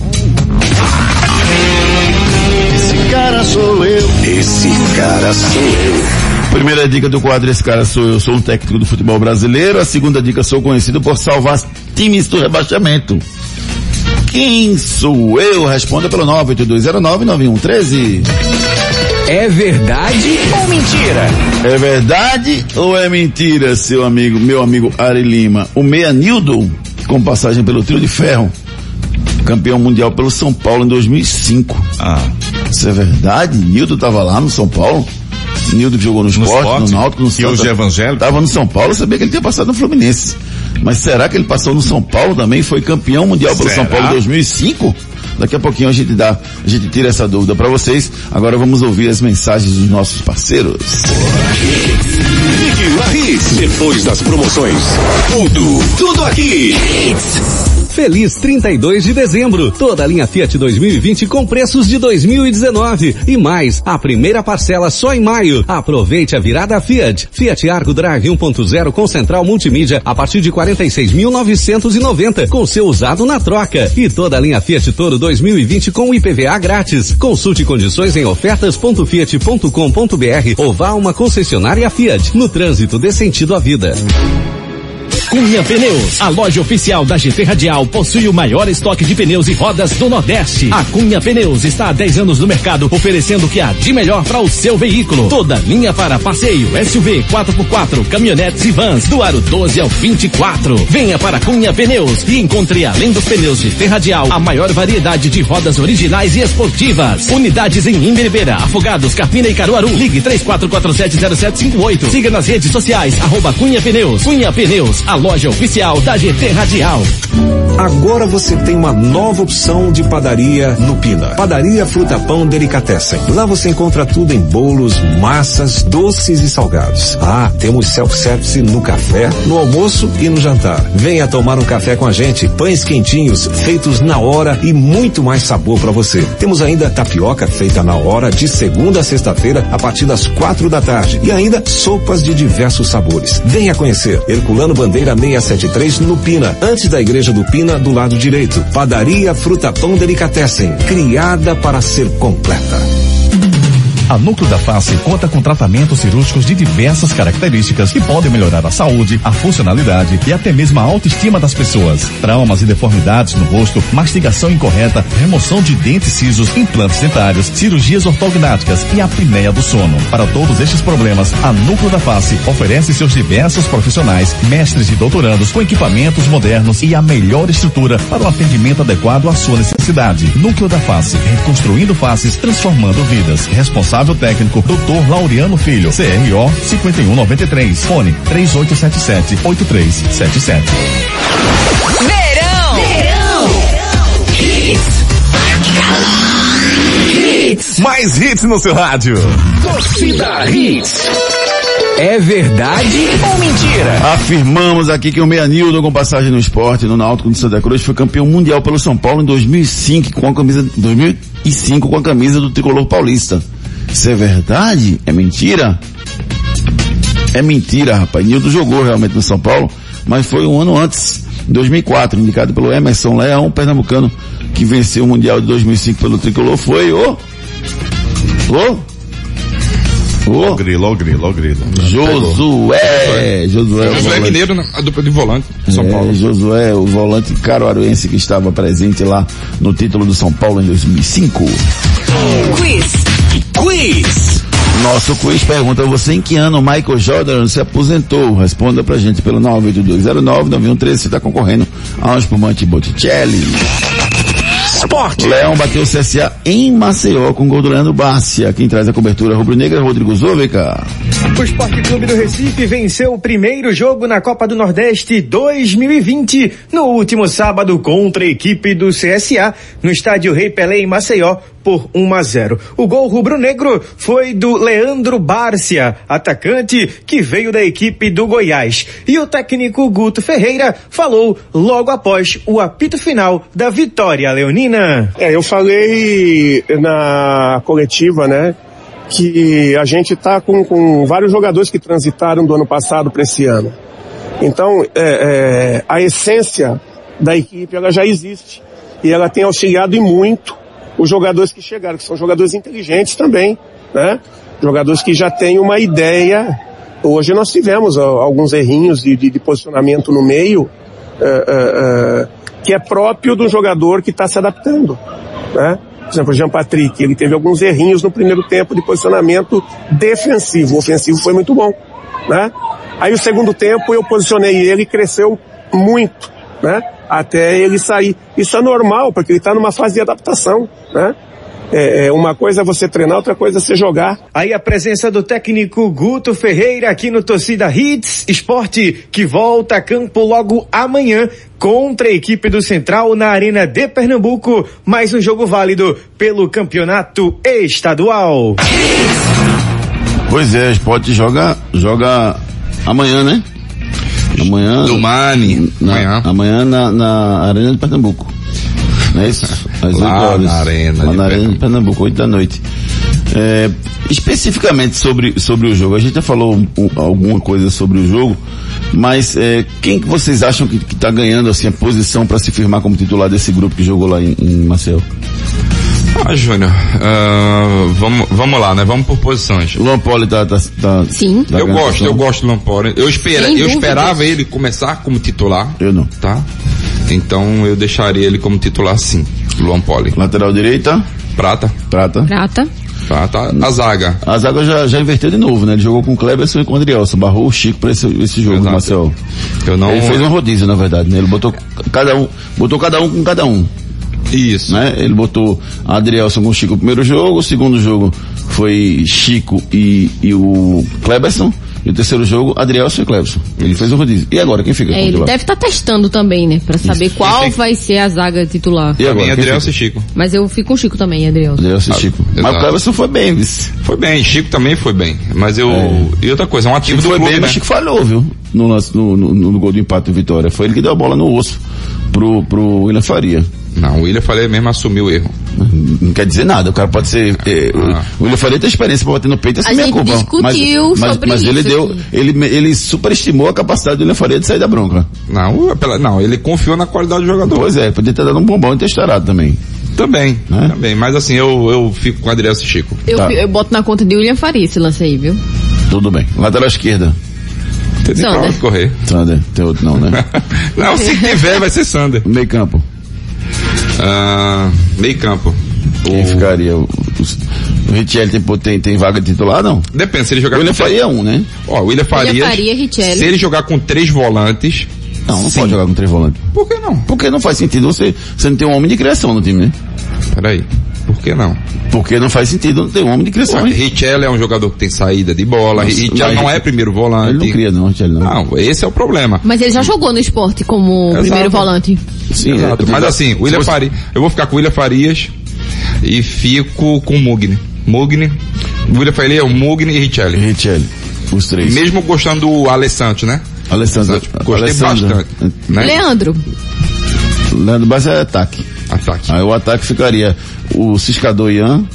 Esse cara sou eu. Esse cara sou eu. Primeira dica do quadro, esse cara sou eu, sou um técnico do futebol brasileiro. A segunda dica, sou conhecido por salvar times do rebaixamento. Quem sou eu? Responda pelo 982099113. É verdade ou mentira? É verdade ou é mentira, seu amigo, meu amigo Ari Lima? O Meia Nildo, com passagem pelo trio de ferro, campeão mundial pelo São Paulo em 2005. Ah, Isso é verdade? Nildo estava lá no São Paulo? Nildo jogou no esporte, no, esporte? Náutico, no E hoje é evangélico? Tava no São Paulo, eu sabia que ele tinha passado no Fluminense. Mas será que ele passou no São Paulo também? Foi campeão mundial pelo Será? São Paulo em 2005? Daqui a pouquinho a gente dá, a gente tira essa dúvida para vocês. Agora vamos ouvir as mensagens dos nossos parceiros. Ligue na Hits. Depois das promoções. Tudo, tudo aqui. Feliz 32 de dezembro. Toda a linha Fiat 2020 com preços de 2019. E mais, a primeira parcela só em maio. Aproveite a virada Fiat. Fiat Argo Drive 1.0 com central multimídia a partir de 46.990 com seu usado na troca. E toda a linha Fiat Toro 2020 com IPVA grátis. Consulte condições em ofertas.fiat.com.br ou vá a uma concessionária Fiat. No trânsito dê sentido à vida. Cunha Pneus, a loja oficial da GT Radial, possui o maior estoque de pneus e rodas do Nordeste. A Cunha Pneus está há 10 anos no mercado, oferecendo o que há de melhor para o seu veículo. Toda linha para passeio, SUV, 4x4, caminhonetes e vans, do aro 12 ao 24. Venha para Cunha Pneus e encontre, além dos pneus GT Radial, a maior variedade de rodas originais e esportivas. Unidades em Imberibeira, Afogados, Carpina e Caruaru. Ligue 34470758. Siga nas redes sociais, arroba Cunha Pneus. Cunha Pneus, a loja oficial da GT Radial. Agora você tem uma nova opção de padaria no Pina. Padaria Fruta Pão Delicatessen. Lá você encontra tudo em bolos, massas, doces e salgados. Ah, temos self-service no café, no almoço e no jantar. Venha tomar um café com a gente. Pães quentinhos, feitos na hora e muito mais sabor para você. Temos ainda tapioca feita na hora de segunda a sexta-feira a partir das quatro da tarde. E ainda sopas de diversos sabores. Venha conhecer. Herculano Bandeira 673 no Pina, antes da igreja do Pina, do lado direito. Padaria Fruta Pão Delicatessen, criada para ser completa. A Núcleo da Face conta com tratamentos cirúrgicos de diversas características que podem melhorar a saúde, a funcionalidade e até mesmo a autoestima das pessoas. Traumas e deformidades no rosto, mastigação incorreta, remoção de dentes cisos, implantes dentários, cirurgias ortognáticas e apneia do sono. Para todos estes problemas, a Núcleo da Face oferece seus diversos profissionais, mestres e doutorandos com equipamentos modernos e a melhor estrutura para o atendimento adequado à sua necessidade. Núcleo da Face, reconstruindo faces, transformando vidas. Responsável técnico, Dr. Laureano Filho, CRO 5193, fone 3877-8377. Verão! Mais hits no seu rádio. Torcida Hits. É verdade ou mentira? Afirmamos aqui que o Meanildo, com passagem no esporte, no Náutico de Santa Cruz, foi campeão mundial pelo São Paulo em 2005 com a camisa, 2005 com a camisa do tricolor paulista. Isso é verdade? É mentira? É mentira, rapaz. Nildo jogou realmente no São Paulo, mas foi um ano antes, em 2004, indicado pelo Emerson Leão, pernambucano, que venceu o Mundial de 2005 pelo tricolor, foi o... O... O grilo, o grilo, o grilo. Josué! Josué, Josué volante. Mineiro, né? a dupla de volante, São É, Paulo. Josué, o volante caruaruense que estava presente lá no título do São Paulo em 2005. Quiz. Quiz. Nosso quiz pergunta você em que ano Michael Jordan se aposentou? Responda pra gente pelo 98209-9113 se está concorrendo a um espumante Botticelli. Esporte. Leão bateu o CSA em Maceió com gol do Leandro Bárcia. Quem traz a cobertura rubro-negra é Rodrigo Zovica. O Esporte Clube do Recife venceu o primeiro jogo na Copa do Nordeste 2020 no último sábado contra a equipe do CSA no estádio Rei Pelé em Maceió por 1 a 0. O gol rubro-negro foi do Leandro Bárcia, atacante que veio da equipe do Goiás. E o técnico Guto Ferreira falou logo após o apito final da vitória leonina. É, eu falei na coletiva, né, que a gente tá com, com vários jogadores que transitaram do ano passado para esse ano. Então, é, é, a essência da equipe, ela já existe. E ela tem auxiliado e muito os jogadores que chegaram, que são jogadores inteligentes também, né? Jogadores que já têm uma ideia. Hoje nós tivemos alguns errinhos de, de- de posicionamento no meio, é, é, é, que é próprio do jogador que está se adaptando, né? Por exemplo, o Jean Patrick, ele teve alguns errinhos no primeiro tempo de posicionamento defensivo. O ofensivo foi muito bom, né? Aí o segundo tempo eu posicionei ele e cresceu muito, né? Até ele sair. Isso é normal, porque ele está numa fase de adaptação, né? É, é, uma coisa é você treinar, outra coisa é você jogar. Aí a presença do técnico Guto Ferreira aqui no Torcida Hits Esporte, que volta a campo logo amanhã contra a equipe do Central na Arena de Pernambuco. Mais um jogo válido pelo campeonato estadual. Pois é, o Sport joga, joga amanhã, né? Amanhã. Do Mani. Na, Amanhã. amanhã na, na Arena de Pernambuco. Não é isso? Às Lá 8 horas. na Arena Lá na Arena de Pernambuco, 8 da noite. É, especificamente sobre, sobre o jogo, a gente já falou um- um- alguma coisa sobre o jogo, mas é, quem que vocês acham que está ganhando assim, a posição para se firmar como titular desse grupo que jogou lá em, em Maceió? Ah, Júnior, ah, vamos, vamos lá, né? Vamos por posições. Luan Poli tá, tá, tá, Sim. tá eu gosto, eu gosto do Lampore. Eu, espera, Sem eu dúvidas. esperava ele começar como titular, Eu não. tá? Então eu deixaria ele como titular sim. Luan Poli. Lateral direita, Prata. prata. Prata. Prata. A zaga. A zaga já, já inverteu de novo, né? Ele jogou com o Cleberson e com o Adrielson, barrou o Chico para esse, esse jogo Exato. Marcel. Eu não. Ele fez um rodízio, na verdade, né? Ele botou cada um, botou cada um com cada um, Isso. né? Ele botou Adrielson com o Chico no primeiro jogo, o segundo jogo foi Chico e, e o Cleberson, e o terceiro jogo, Adrielson e Cleberson. Ele fez um rodízio. E agora, quem fica É, com o ele deve estar testando também, né? Pra saber qual Esse- vai ser a zaga titular. E agora, Adrielson e? Chico. Mas eu fico com o Chico também, Adriel. Adrielson e Ah, Chico. Mas o Cleberson foi bem, vice. Foi bem, Chico também foi bem. Mas eu. E outra coisa, é um ativo Chico do foi clube, bem, né? mas Chico falhou, viu? No, no, no, no gol do empate do Vitória. Foi ele que deu a bola no osso pro, pro William Faria. Não, o William falei mesmo assumiu o erro. Não quer dizer nada, o cara pode ser. É, Ah. O William Faria tem experiência pra bater no peito, essa A é minha gente culpa. discutiu mas, mas, sobre mas ele deu. aqui. Ele, ele superestimou a capacidade do William Faria de sair da bronca. Não, pela- não, ele confiou na qualidade do jogador. Pois é, podia ter dado um bombom e ter estourado também. Também, também. Mas assim, eu, eu fico com o Adriano Chico. Eu, Tá. eu boto na conta de William Faria esse lance aí, viu? Tudo bem. Lateral esquerda. Tem nem pra Sander. onde correr. Sander. Tem outro não, né? Não, se tiver, vai ser Sander. Meio campo. Ah, meio campo. Quem ficaria? O, o, o Richelli tem, tem, tem vaga de titular, não? Depende, se ele jogar O William com Faria é um, né? Ó, o William Faria. William Faria, Richelli. Se ele jogar com três volantes. Não, não sim. pode jogar com três volantes. Por que não? Porque não faz sentido você, você não ter um homem de criação no time, né? Peraí. Por que não? Porque não faz sentido não ter um homem de criação. Richelli é um jogador que tem saída de bola. Richelli mas não é primeiro volante. Ele não cria não, Richelli não. Não, esse é o problema. Mas ele já jogou no esporte como Exato. primeiro volante. Sim, Exato. é, Mas assim, o William você- Faria, eu vou ficar com o William Farias e fico com o Mugni. Mugni, William Faria, o Mugni e Richelli. Richelli, os três. Mesmo gostando do Alessandro, né? Alessandro. Gostei Alessandro. bastante. Né? Leandro. Leandro Bass é ataque. Ataque. Aí o ataque ficaria o Ciscador Ian.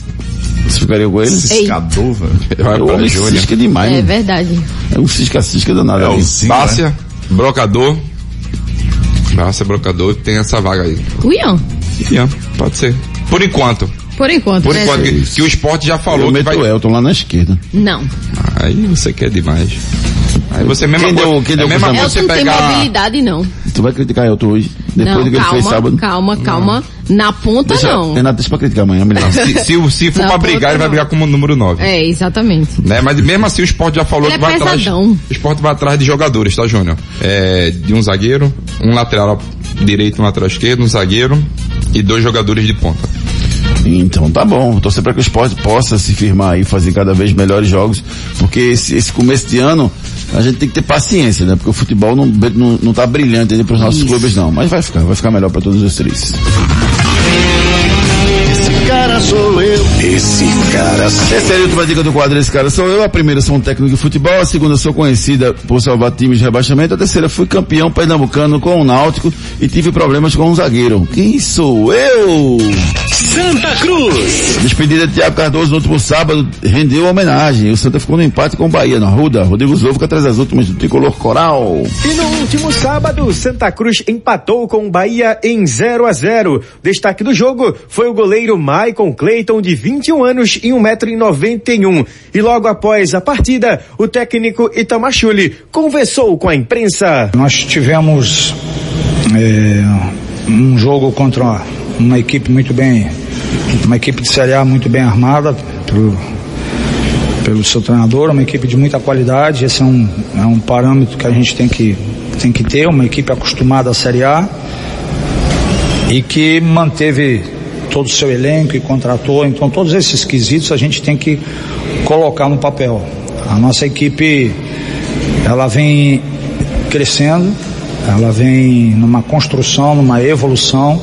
Você ficaria com ele? Ciscador, velho. Vai O homem cisca demais. É né? verdade. É um cisca-cisca danado. É o Zinho, Bárcia, Brocador. Bárcia, Brocador, tem essa vaga aí. O Ian. Ian, pode ser. Por enquanto. Por enquanto, Por né? enquanto, que, que o esporte já falou Eu que meto vai... o Elton lá na esquerda. Não. Aí você quer demais. Aí você mesma Quem deu- quem é deu a mesma coisa você Elton tem pegar... mobilidade, não. Tu vai criticar Elton hoje? Depois não, do que ele fez calma, sábado? calma, calma. Na ponta, Deixa, não. Renato, deixa pra criticar amanhã, melhor. Se, se, se for Não, pra brigar, ele vai não. brigar como número 9. É, exatamente. Né? Mas mesmo assim o esporte já falou Ele que é vai atrás. pesadão. O esporte vai atrás de jogadores, tá, Júnior? É, de um zagueiro, um lateral direito, um lateral esquerdo, um zagueiro e dois jogadores de ponta. Então tá bom, torcer para que o esporte possa se firmar e fazer cada vez melhores jogos, porque esse, esse começo de ano a gente tem que ter paciência, né? Porque o futebol não, não, não tá brilhante para os nossos clubes não, mas vai ficar, vai ficar melhor para todos os três. Esse cara sou eu. Esse cara sou Terceira e última dica do quadro, esse cara sou eu. A primeira sou um técnico de futebol, a segunda sou conhecida por salvar times de rebaixamento, a terceira fui campeão pernambucano com o Náutico e tive problemas com um zagueiro. Quem sou eu? Santa Cruz. Despedida de Thiago Cardoso no último sábado rendeu homenagem. O Santa ficou no empate com o Bahia, na Ruda. Rodrigo Zou fica atrás das últimas do tricolor coral. E no último sábado, Santa Cruz empatou com o Bahia em 0 a 0 Destaque do jogo foi o goleiro Maicon Clayton, de 21 anos e 1,91m. E logo após a partida, o técnico Itamachule conversou com a imprensa. Nós tivemos é, um jogo contra uma equipe muito bem, uma equipe de Série A muito bem armada pelo, pelo seu treinador, uma equipe de muita qualidade. Esse é um, é um parâmetro que a gente tem que, tem que ter, uma equipe acostumada à Série A e que manteve todo o seu elenco e contratou. Então todos esses quesitos a gente tem que colocar no papel. A nossa equipe ela vem crescendo, ela vem numa construção, numa evolução.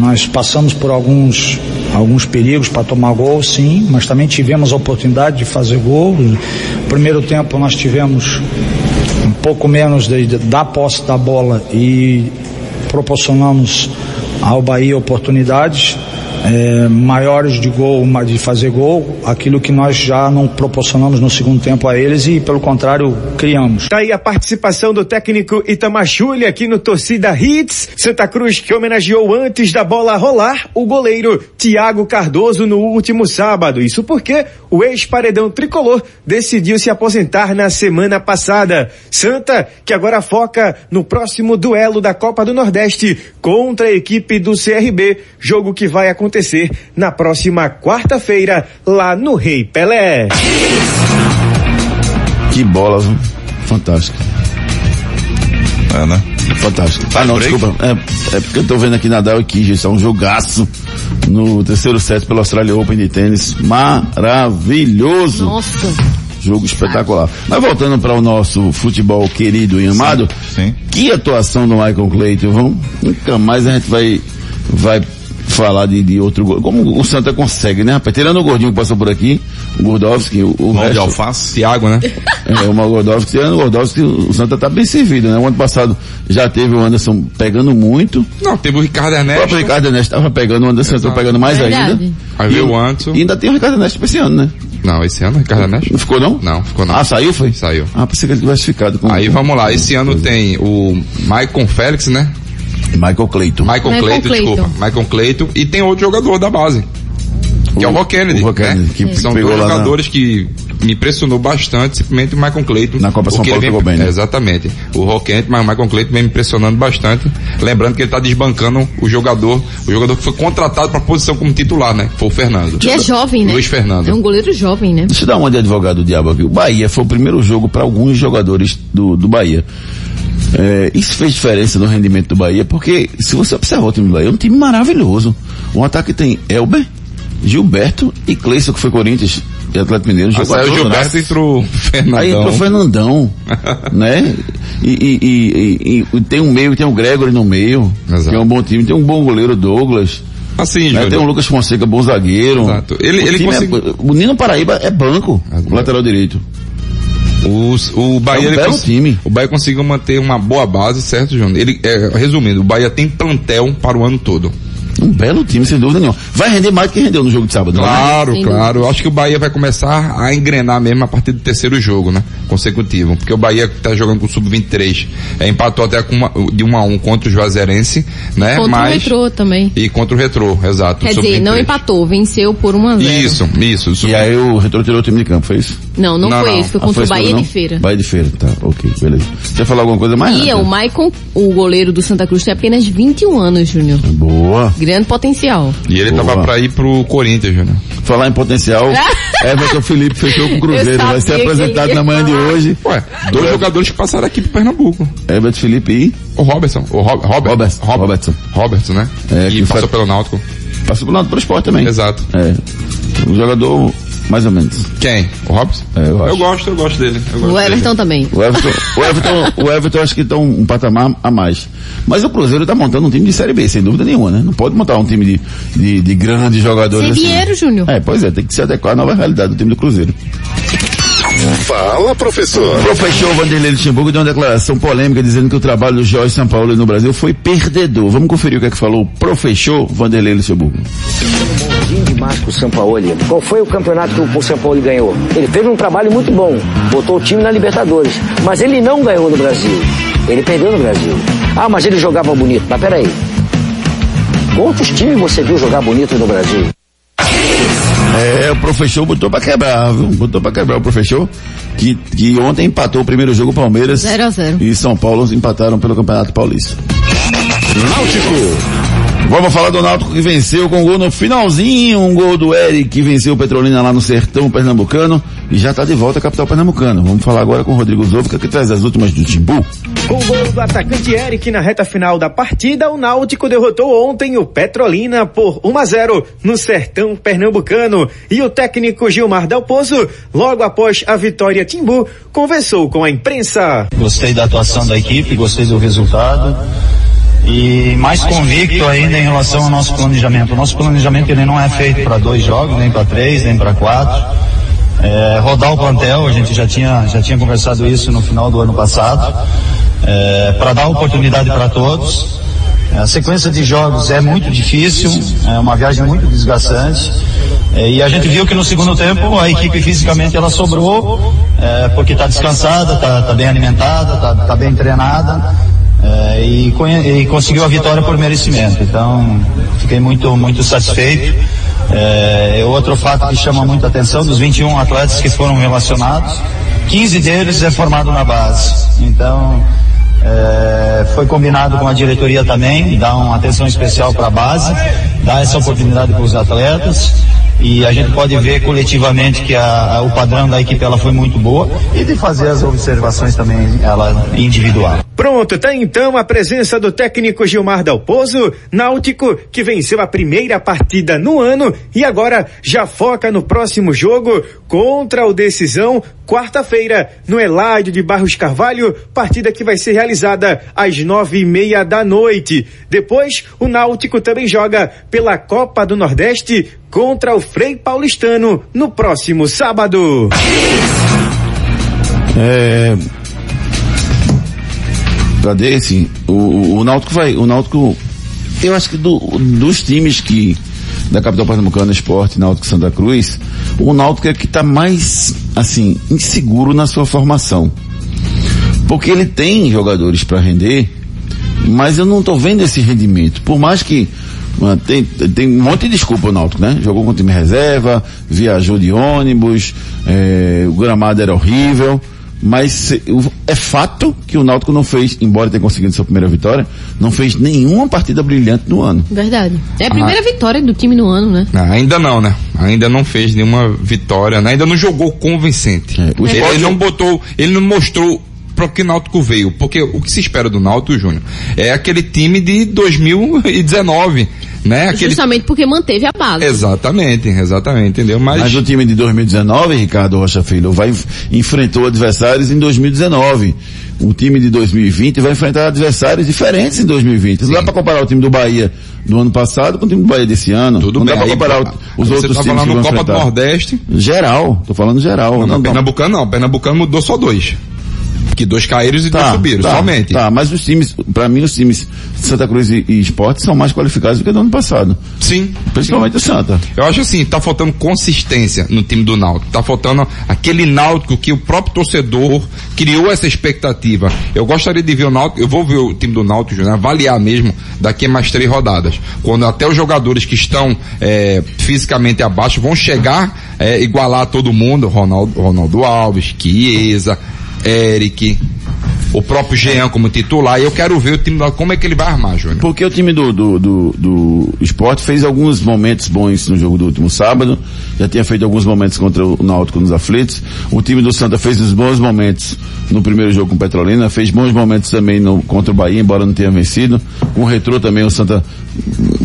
Nós passamos por alguns alguns perigos para tomar gol, sim, mas também tivemos a oportunidade de fazer gol. Primeiro tempo nós tivemos um pouco menos de, de, da posse da bola e proporcionamos ao Bahia oportunidades é, maiores de gol, de fazer gol, aquilo que nós já não proporcionamos no segundo tempo a eles e pelo contrário criamos. Tá aí a participação do técnico Itamachule aqui no Torcida Hits. Santa Cruz que homenageou antes da bola rolar o goleiro Thiago Cardoso no último sábado. Isso porque o ex-paredão tricolor decidiu se aposentar na semana passada. Santa que agora foca no próximo duelo da Copa do Nordeste contra a equipe do CRB, jogo que vai acontecer na próxima quarta-feira lá no Rei Pelé. Que bola, viu? Fantástico. É, né? Fantástico. Ah, não, desculpa. É, é porque eu tô vendo aqui Nadal e Kyrgios, é um jogaço no terceiro set pelo Australia Open de tênis. Maravilhoso. Nossa. Jogo espetacular. Mas voltando para o nosso futebol querido e amado, Sim. que atuação do Michael Clayton, vamos? Nunca mais a gente vai, vai falar de, de outro gol. Como o Santa consegue, né, rapaz? Tirando o gordinho que passou por aqui, o Gordovski, o, o Mão de resto, alface. Thiago, né? é, o Gordovski, tirando o Gordovski, o Santa tá bem servido, né? O ano passado já teve o Anderson pegando muito, Não, teve o Ricardo o Ernesto. próprio Ricardo Ernesto estava pegando, o Anderson Exato. tá pegando mais Verdade. ainda. Aí veio o- o Anderson. E ainda tem o Ricardo Ernesto pra esse ano, né? Não, esse ano o Ricardo Ernesto? Não ficou não? Não, ficou não. Ah, saiu foi? Saiu. Ah, pensei que ele tivesse ficado com Aí vamos lá, esse ano tem o Maicon Félix, né? Michael Clayton. Michael, Michael Clayton, Clayton. desculpa. Michael Clayton. E tem outro jogador da base. Que é o Rock Kennedy. o Rock né? Kennedy, que São dois lá na- jogadores que me impressionou bastante, simplesmente o Michael Clayton. Na Copa São Paulo ele vem- pegou bem, né? Exatamente. O Rock Kennedy, mas o Michael Clayton vem me impressionando bastante. Lembrando que ele está desbancando o jogador, o jogador que foi contratado para a posição como titular, né? Foi o Fernando. E é jovem, né? Luiz Fernando. É um goleiro jovem, né? Deixa eu dar uma de advogado do diabo aqui. O Bahia foi o primeiro jogo para alguns jogadores do, do Bahia. É, isso fez diferença no rendimento do Bahia, porque se você observar o time do Bahia, é um time maravilhoso. Um ataque tem Elber, Gilberto e Cleison, que foi Corinthians e Atlético Mineiro. Ah, saiu o todo, Gilberto né? entrou o Fernandão. Aí entrou o Fernandão, né? E, e- e- e- tem um meio, tem o Gregory no meio, que é um bom time, tem um bom goleiro Douglas. Assim, né? Tem o Lucas Fonseca, bom zagueiro. Exato. Ele- o, ele time é- o Nino Paraíba é banco, o lateral direito. Os- o Bahia, É um ele cons- time. o Bahia conseguiu manter uma boa base, certo, Júnior? Ele, é, resumindo, o Bahia tem plantel para o ano todo. Um belo time, sem dúvida nenhuma. Vai render mais do que rendeu no jogo de sábado. Claro, né? claro. Eu acho que o Bahia vai começar a engrenar mesmo a partir do terceiro jogo, né? Consecutivo. Porque o Bahia tá jogando com o Sub-23. É, empatou até com uma, de 1 a 1 contra o Juazeirense, né? Contra o Mas, Retrô também. E contra o Retrô, exato. Quer o dizer, não Sub-23. empatou, venceu por 1 a 0 Isso, isso. E aí o Retro tirou o time de campo, foi isso? Não, não, foi isso, foi Ah, contra o esse Bahia de não? Feira. Bahia de Feira, tá, ok, beleza. Você ia falar alguma coisa mais? E é, o Maicon, o goleiro do Santa Cruz, tem apenas 21 anos, Júnior. Boa. Grande potencial. E ele Boa. tava pra ir pro Corinthians, Júnior. Falar em potencial, Everton Felipe fechou com o Cruzeiro, vai ser apresentado na manhã de hoje. Ué, dois jogadores que passaram aqui pro Pernambuco. Everton Felipe e O Robertson. O Rob, Robert, Robertson. Robertson. Robertson, né? É, e que passou foi- pelo Náutico. passou pro lado pro esporte também. Exato. É. Um jogador, mais ou menos. Quem? O Robson? É, eu. Eu gosto, eu gosto dele. Eu gosto O Everton dele. também. O Everton, o Everton, o Everton acho que está um, um patamar a mais. Mas o Cruzeiro está montando um time de Série B, sem dúvida nenhuma, né? Não pode montar um time de, de, de grandes jogadores Sem assim. dinheiro, Júnior. É, pois é, tem que se adequar à nova realidade do time do Cruzeiro. Fala, professor. O professor Vanderlei Luxemburgo deu uma declaração polêmica dizendo que o trabalho do Jorge Sampaoli no Brasil foi perdedor. Vamos conferir o que é que falou o professor Vanderlei Luxemburgo. Pro Sampaoli. Qual foi o campeonato que o Sampaoli ganhou? Ele fez um trabalho muito bom, botou o time na Libertadores, mas ele não ganhou no Brasil. Ele perdeu no Brasil. Ah, mas ele jogava bonito. Mas peraí. Quantos times você viu jogar bonito no Brasil? É, o professor botou pra quebrar, viu? Botou pra quebrar o professor, que, que ontem empatou o primeiro jogo Palmeiras 0 a 0 e São Paulo empataram pelo Campeonato Paulista. Náutico. Vamos falar do Náutico que venceu com gol no finalzinho, um gol do Eric que venceu o Petrolina lá no sertão pernambucano e já está de volta à capital pernambucana. Vamos falar agora com o Rodrigo Zovka que traz as últimas do Timbu. Com o gol do atacante Eric na reta final da partida, o Náutico derrotou ontem o Petrolina por 1 a 0 no sertão pernambucano. E o técnico Gilmar Dalpozo, logo após a vitória Timbu, conversou com a imprensa. Gostei da atuação da equipe, gostei do resultado e mais convicto ainda em relação ao nosso planejamento. O nosso planejamento ele não é feito para dois jogos, nem para três, nem para quatro. É, rodar o plantel, a gente já tinha, já tinha conversado isso no final do ano passado, é, para dar oportunidade para todos. A sequência de jogos é muito difícil, é uma viagem muito desgastante. É, e a gente viu que no segundo tempo a equipe fisicamente ela sobrou, é, porque está descansada, está bem alimentada, está bem treinada. É, e, e conseguiu a vitória por merecimento. Então, fiquei muito, muito satisfeito. É, outro fato que chama muita atenção, dos 21 atletas que foram relacionados, 15 deles é formado na base. Então, é, foi combinado com a diretoria também, dar uma atenção especial para a base, dar essa oportunidade para os atletas. E a gente pode ver coletivamente que a- a- o padrão da equipe ela foi muito boa e de fazer as observações também ela individual. Pronto, tá então a presença do técnico Gilmar Dalpozo, Náutico, que venceu a primeira partida no ano e agora já foca no próximo jogo contra o Decisão, quarta-feira, no Eládio de Barros Carvalho, partida que vai ser realizada às nove e meia da noite. Depois, o Náutico também joga pela Copa do Nordeste contra o Frei Paulistano no próximo sábado. É, pra desse, o, o, Náutico vai, o Náutico, eu acho que do- dos times que, da capital pernambucana, Esporte, Náutico Santa Cruz, o Náutico é que tá mais, assim, inseguro na sua formação. Porque ele tem jogadores para render Mas eu não estou vendo esse rendimento. Por mais que tem, tem um monte de desculpa o Náutico, né? Jogou com time reserva, viajou de ônibus, é, o gramado era horrível. Mas é fato que o Náutico não fez, embora tenha conseguido sua primeira vitória, não fez nenhuma partida brilhante no ano. Verdade. É a primeira ah. vitória do time no ano, né? Não, ainda não, né? Ainda não fez nenhuma vitória, né? ainda não jogou convincente. É, ele, ele não botou, ele não mostrou para que o Náutico veio, porque o que se espera do Náutico, Júnior, é aquele time de 2019 né? Aquele... Justamente porque manteve a base. Exatamente, exatamente, entendeu? Mas... Mas o time de 2019, Ricardo Rocha Filho, vai, enfrentou adversários em 2019. O time de 2020 vai enfrentar adversários diferentes em 2020. Não dá para comparar o time do Bahia do ano passado com o time do Bahia desse ano. Tudo não bem. dá para comparar aí, os você outros tá times falando que vão Copa enfrentar. do Nordeste? Geral, tô falando geral. Não, não, não, Pernambucano não, Pernambucano mudou só dois que dois caíram e tá, dois subiram, tá, somente. Tá, mas os times, para mim os times Santa Cruz e, e Esporte são mais qualificados do que do ano passado. Sim. Principalmente sim. o Santa. Eu acho assim, tá faltando consistência no time do Náutico. Tá faltando aquele Náutico que o próprio torcedor criou essa expectativa. Eu gostaria de ver o Náutico, eu vou ver o time do Náutico, né, avaliar mesmo daqui a mais três rodadas. Quando até os jogadores que estão é, fisicamente abaixo vão chegar, é, igualar todo mundo, Ronaldo, Ronaldo Alves, Chiesa, Eric, o próprio Jean como titular, e eu quero ver o time como é que ele vai armar, Júnior. Porque o time do, do, do, do esporte fez alguns momentos bons no jogo do último sábado, já tinha feito alguns momentos contra o Náutico nos aflitos, o time do Santa fez os bons momentos no primeiro jogo com o Petrolina, fez bons momentos também no, contra o Bahia, embora não tenha vencido, com o Retrô também o Santa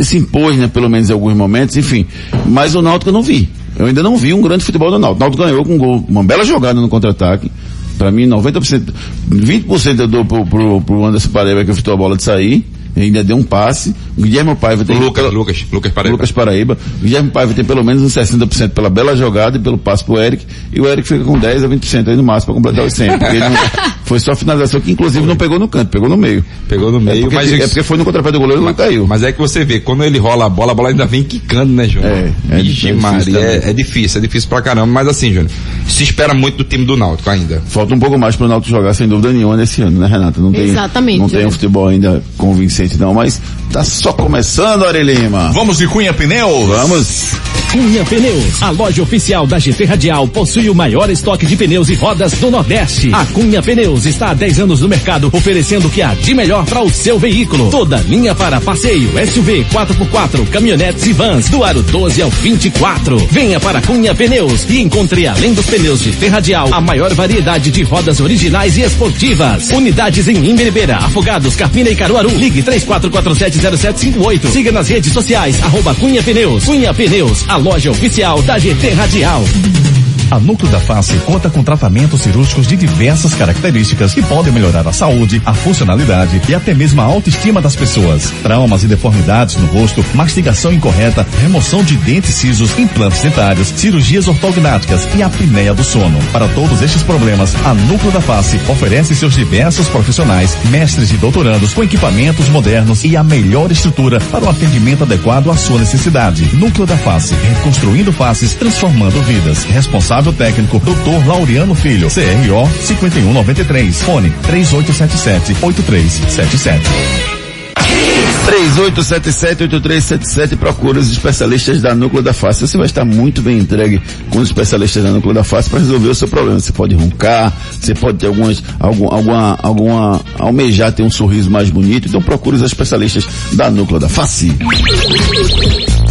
se impôs, né, pelo menos em alguns momentos, enfim, mas o Náutico eu não vi. Eu ainda não vi um grande futebol do Náutico. O Náutico ganhou com um gol, uma bela jogada no contra-ataque, para mim, 90%, 20% eu dou pro, pro, pro Anderson Paraíba que fitou a bola de sair. Ainda deu um passe. O Guilherme Paiva tem... Lucas, Lucas, Lucas Paraíba. Lucas Paraíba. O Guilherme Paiva tem pelo menos uns 60% pela bela jogada e pelo passe pro Eric. E o Eric fica com 10 a 20% aí no máximo para completar os 100. Porque não, foi só a finalização que inclusive não pegou no canto, pegou no meio. Pegou no meio, é porque, mas... É porque foi no contrapé do goleiro e não caiu. Mas é que você vê, quando ele rola a bola, a bola ainda vem quicando, né, Júnior? É, é, Ixi, Maria, é, é, difícil, é difícil pra caramba. Mas assim, Júnior, se espera muito do time do Náutico ainda. Falta um pouco mais pro Náutico jogar, sem dúvida nenhuma, nesse ano, né, Renata? Não tem, Exatamente. Não tem um futebol ainda convincente não, mas tá só começando, Ari Lima. Vamos de Cunha Pneus? Vamos. Cunha Pneus, a loja oficial da GT Radial, possui o maior estoque de pneus e rodas do Nordeste. A Cunha Pneus está há 10 anos no mercado, oferecendo o que há de melhor para o seu veículo. Toda linha para passeio, SUV, 4x4, caminhonetes e vans, do aro 12 ao 24. Venha para Cunha Pneus e encontre, além dos pneus de Ferradial, a maior variedade de rodas originais e esportivas. Unidades em Imberibeira, Afogados, Carpina e Caruaru. Ligue 34470758. Siga nas redes sociais, arroba Cunha Pneus. Cunha Pneus, a loja oficial da GT Radial. A Núcleo da Face conta com tratamentos cirúrgicos de diversas características que podem melhorar a saúde, a funcionalidade e até mesmo a autoestima das pessoas. Traumas e deformidades no rosto, mastigação incorreta, remoção de dentes cisos, implantes dentários, cirurgias ortognáticas e apneia do sono. Para todos estes problemas, a Núcleo da Face oferece seus diversos profissionais, mestres e doutorandos com equipamentos modernos e a melhor estrutura para o atendimento adequado à sua necessidade. Núcleo da Face, reconstruindo faces, transformando vidas. Responsável responsável técnico, Dr. Laureano Filho, CRO 5193, fone 3877-8377. 3877-8377 procura os especialistas da Núcleo da Face. Você vai estar muito bem entregue com os especialistas da Núcleo da Face para resolver o seu problema. Você pode roncar, você pode ter algumas, algum, alguma, alguma, almejar ter um sorriso mais bonito. Então procure os especialistas da Núcleo da Face.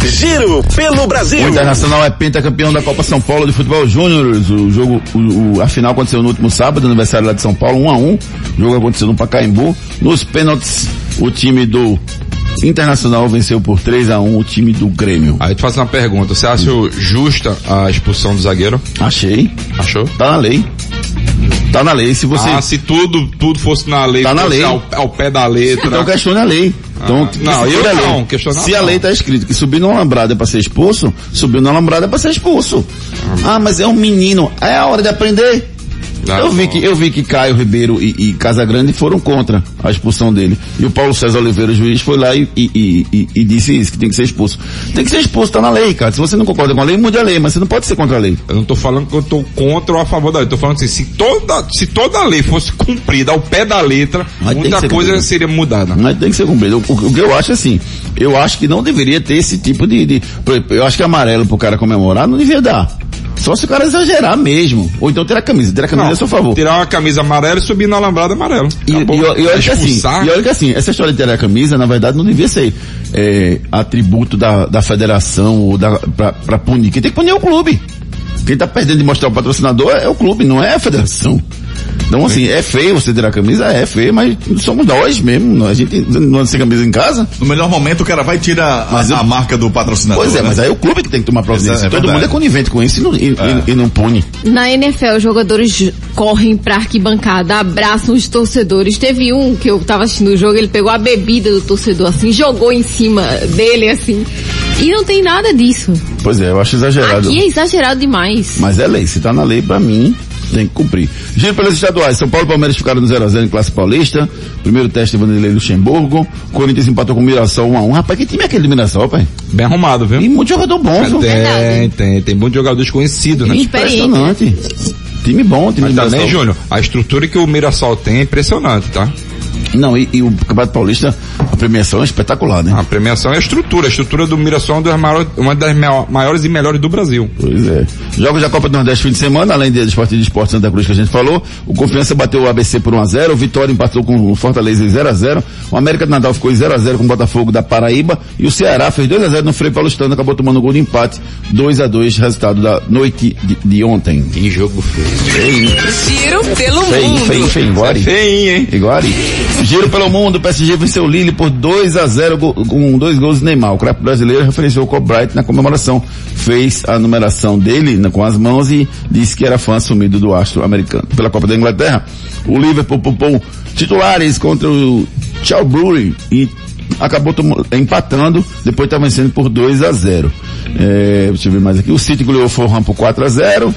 Giro pelo Brasil. O Internacional é pentacampeão da Copa São Paulo de Futebol Júnior. O jogo, o, o, a final aconteceu no último sábado, aniversário lá de São Paulo, 1 a 1 O jogo aconteceu no Pacaembu. Nos pênaltis, o time do Internacional venceu por 3 a 1 o time do Grêmio. Aí tu faz uma pergunta, você acha justa a expulsão do zagueiro? Achei. Achou? Tá na lei. Tá na lei. Se você. Ah, se tudo, tudo fosse na lei, tá na lei. Ao, ao, pé da letra. Então questione a lei. Então, ah, não, eu a lei. não, questionar Se a lei tá escrito que subir no alambrado é pra ser expulso, subir no alambrado é pra ser expulso. Ah, mas é um menino. É a hora de aprender. Eu vi que eu vi que Caio Ribeiro e, e Casagrande foram contra a expulsão dele. E o Paulo César Oliveira, juiz, foi lá e, e, e, e disse isso, que tem que ser expulso. Tem que ser expulso, tá na lei, cara. Se você não concorda com a lei, mude a lei, mas você não pode ser contra a lei. Eu não tô falando que eu tô contra ou a favor da lei. Tô falando assim, se toda, se toda a lei fosse cumprida ao pé da letra, Mas muita coisa cumprida. seria mudada. Mas tem que ser cumprido. O, o que eu acho é assim, eu acho que não deveria ter esse tipo de, de eu acho que amarelo pro cara comemorar não devia dar. Só se o cara exagerar mesmo. Ou então tirar a camisa. Tirar a camisa Não, é a seu favor. Tirar uma camisa amarela e subir na alambrada amarelo. E, e, e olha que assim, e olha que assim, essa história de tirar a camisa, na verdade, não devia ser é, atributo da, da federação ou da, pra, pra punir. Quem tem que punir é o clube. Quem tá perdendo de mostrar o patrocinador é o clube, não é a federação. Então assim, é feio você tirar a camisa, é feio, mas somos nós mesmo, a gente não anda sem camisa em casa. No melhor momento o cara vai tirar a, a marca do patrocinador. Pois é, né? mas aí é o clube que tem que tomar providência. É Todo verdade. mundo é conivente com isso e não, e, e- e não pune. Na NFL, os jogadores correm pra arquibancada, abraçam os torcedores. Teve um que eu tava assistindo o jogo, ele pegou a bebida do torcedor assim, jogou em cima dele assim. E não tem nada disso. Pois é, eu acho exagerado. Aqui é exagerado demais. Mas é lei, se tá na lei, pra mim, tem que cumprir. Giro pelas estaduais, São Paulo e Palmeiras ficaram no 0x0 em classe paulista. Primeiro teste Vanderlei Luxemburgo. Corinthians empatou com o Mirassol 1x1. Rapaz, que time é aquele do Mirassol, pai? Bem arrumado, viu? E muito jogador bom, viu? Tem, tem, tem muitos jogadores conhecidos, né? Impressionante. Time bom, time Mas bom. também, Júnior, a estrutura que o Mirassol tem é impressionante, tá? Não, e, e o Campeonato Paulista, a premiação é espetacular, né? A premiação é a estrutura. A estrutura do Mirassol é uma das maiores, uma das maior- maiores e melhores do Brasil. Pois é. Jogos da Copa do Nordeste fim de semana, além de esporte de esporte Santa Cruz que a gente falou, o Confiança bateu o ABC por 1x0, o Vitória empatou com o Fortaleza em 0x0, o América do Natal ficou em 0x0 com o Botafogo da Paraíba, e o Ceará fez 2x0 no Frei Paulistano, acabou tomando gol de empate, 2x2, resultado da noite de, de ontem. Que jogo feio. Feio, Giro pelo feio, mundo. feio, feio, Iguari. Feinho, hein? Iguari. Giro pelo mundo, o PSG venceu o Lille por 2 a 0 go- com dois gols de Neymar. O craque brasileiro referenciou o Bryant na comemoração. Fez a numeração dele né, com as mãos e disse que era fã assumido do astro americano. Pela Copa da Inglaterra, o Liverpool poupou titulares contra o Chalbury e acabou empatando, depois está vencendo por 2 a 0 é, Deixa eu ver mais aqui. O City goleou o Fulham por 4 a 0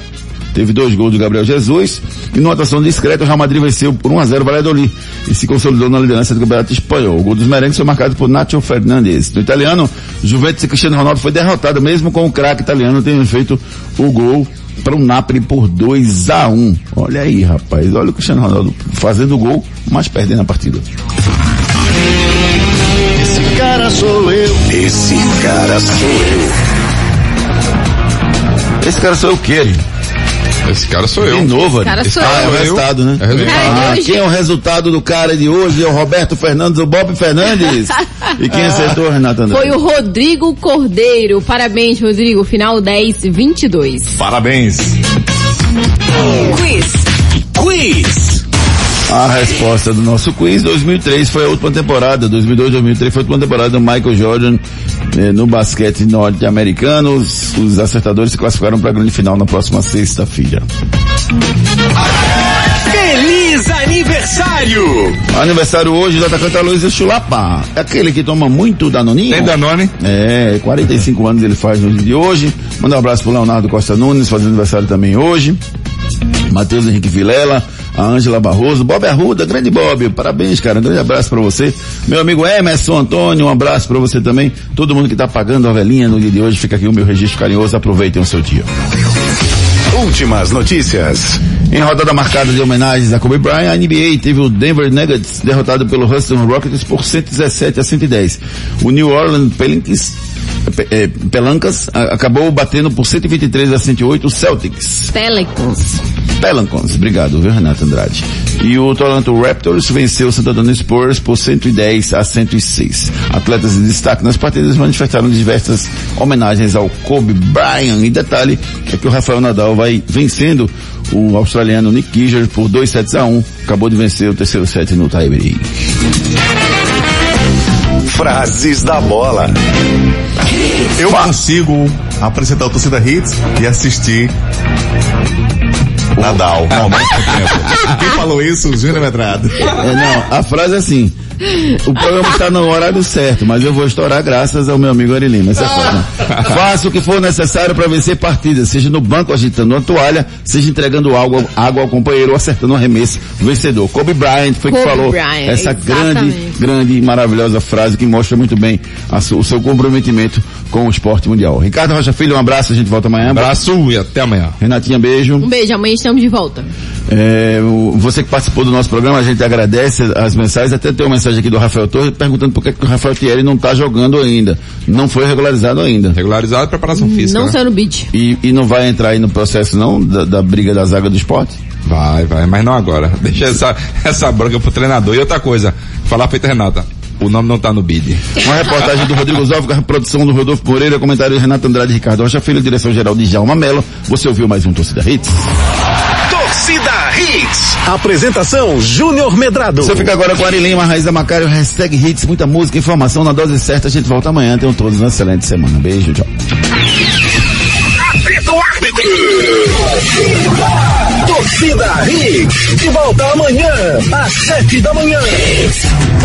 Teve dois gols do Gabriel Jesus. E numa atuação discreta, o Real Madrid venceu por 1x0 o Valladolid e se consolidou na liderança do Campeonato Espanhol. O gol dos merengues foi marcado por Nacho Fernandes. No italiano, Juventus e Cristiano Ronaldo foi derrotado, mesmo com o craque italiano tendo feito o gol para o Napoli por 2 a 1 Olha aí, rapaz. Olha o Cristiano Ronaldo fazendo o gol, mas perdendo a partida. Esse cara sou eu. Esse cara sou eu. Esse cara sou eu o quê? Esse cara sou eu. De novo, Esse cara sou cara é eu. o resultado, né? É resultado. Ah, É, hoje. quem é o resultado do cara de hoje? É o Roberto Fernandes, o Bob Fernandes. E quem acertou, Renato André? Foi o Rodrigo Cordeiro. Parabéns, Rodrigo. Final 10, 22. Parabéns. Quiz. Quiz. A resposta do nosso quiz 2003 foi a última temporada, 2002, 2003 foi a última temporada do Michael Jordan eh, no basquete norte-americano. Os, os acertadores se classificaram para a grande final na próxima sexta-feira. Feliz aniversário! Aniversário hoje do atacante Aloysio Chulapa. É aquele que toma muito danoninho. Tem Danone? É, 45 anos ele faz no dia de hoje. Manda um abraço pro Leonardo Costa Nunes, fazendo aniversário também hoje. Matheus Henrique Vilela, a Ângela Barroso, Bob Arruda, grande Bob, parabéns, cara, um grande abraço pra você. Meu amigo Emerson Antônio, um abraço pra você também. Todo mundo que tá pagando a velhinha no dia de hoje, fica aqui o meu registro carinhoso, aproveitem o seu dia. Últimas notícias. Em rodada marcada de homenagens a Kobe Bryant, a NBA teve o Denver Nuggets derrotado pelo Houston Rockets por 117 a 110. O New Orleans Pelicans, eh, Pelancas a- acabou batendo por 123 a 108 o Celtics. Pelicans. Pelicans, obrigado, viu, Renato Andrade. E o Toronto Raptors venceu o San Antonio Spurs por 110 a 106. Atletas de destaque nas partidas manifestaram diversas homenagens ao Kobe Bryant. E detalhe é que o Rafael Nadal vai vencendo o australiano Nick Kyrgios por 2 sets a 1. Acabou de vencer o terceiro set no tiebreak. Frases da bola. Eu consigo apresentar o Torcida Hits e assistir Nadal. Não, mesmo tempo. Quem falou isso? Júnior Medrado. É, não, a frase é assim. O programa está no horário certo, mas eu vou estourar graças ao meu amigo Ari Lima. Essa é forma. Faça o que for necessário para vencer partidas, seja no banco agitando uma toalha, seja entregando água, água ao companheiro ou acertando um arremesso vencedor. Kobe Bryant foi que Kobe falou Bryant, essa grande, exatamente. grande e maravilhosa frase que mostra muito bem a su- o seu comprometimento com o esporte mundial. Ricardo Rocha Filho, um abraço, a gente volta amanhã. Abraço e até amanhã. Renatinha, beijo. Um beijo, amanhã estamos de volta. É, o- você que participou do nosso programa, a gente agradece as mensagens. Até tem uma mensagem aqui do Rafael Torres perguntando por que, que o Rafael Thierry não está jogando ainda. Não foi regularizado ainda. Regularizado preparação física. Não né? saiu no beat. E, e não vai entrar aí no processo não, da, da briga da zaga do esporte? Vai, vai, mas não agora. Deixa essa, essa bronca pro treinador. E outra coisa, falar feita Renata, o nome não tá no bid. Uma reportagem do Rodrigo Zóvico, a produção do Rodolfo Moreira, comentário de Renato Andrade e Ricardo Rocha Filho, direção geral de Djalma Mello. Você ouviu mais um Torcida Hits? Torcida Hits. Apresentação Júnior Medrado. Você fica agora com a Ari Lima, Raiz da Macário, hashtag Hits, muita música, informação na dose certa. A gente volta amanhã. Tenham todos uma excelente semana. Beijo, tchau. Torcida Hits. De volta amanhã, às sete da manhã.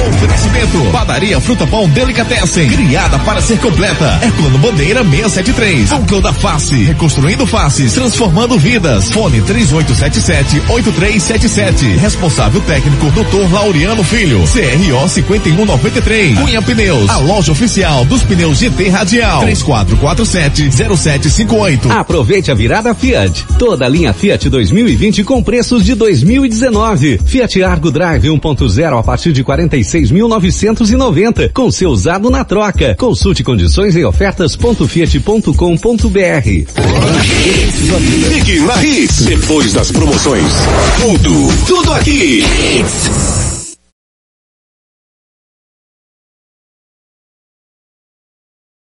Oferecimento. Padaria Fruta Pão Delicatessen. Criada para ser completa. Econo Bandeira 673. Núcleo da Face. Reconstruindo faces. Transformando vidas. Fone 3877-8377. Responsável técnico Dr. Laureano Filho. CRO 5193. Cunha Pneus. A loja oficial dos pneus GT Radial. 3447-0758. Aproveite a virada Fiat. Toda a linha Fiat 2020 com preços de 2019. Fiat Argo Drive 1.0 a partir de 46.990 com seu usado na troca. Consulte condições em ofertas.fiat.com.br. Fique na Hits. Depois das promoções. Tudo, tudo aqui. Hits.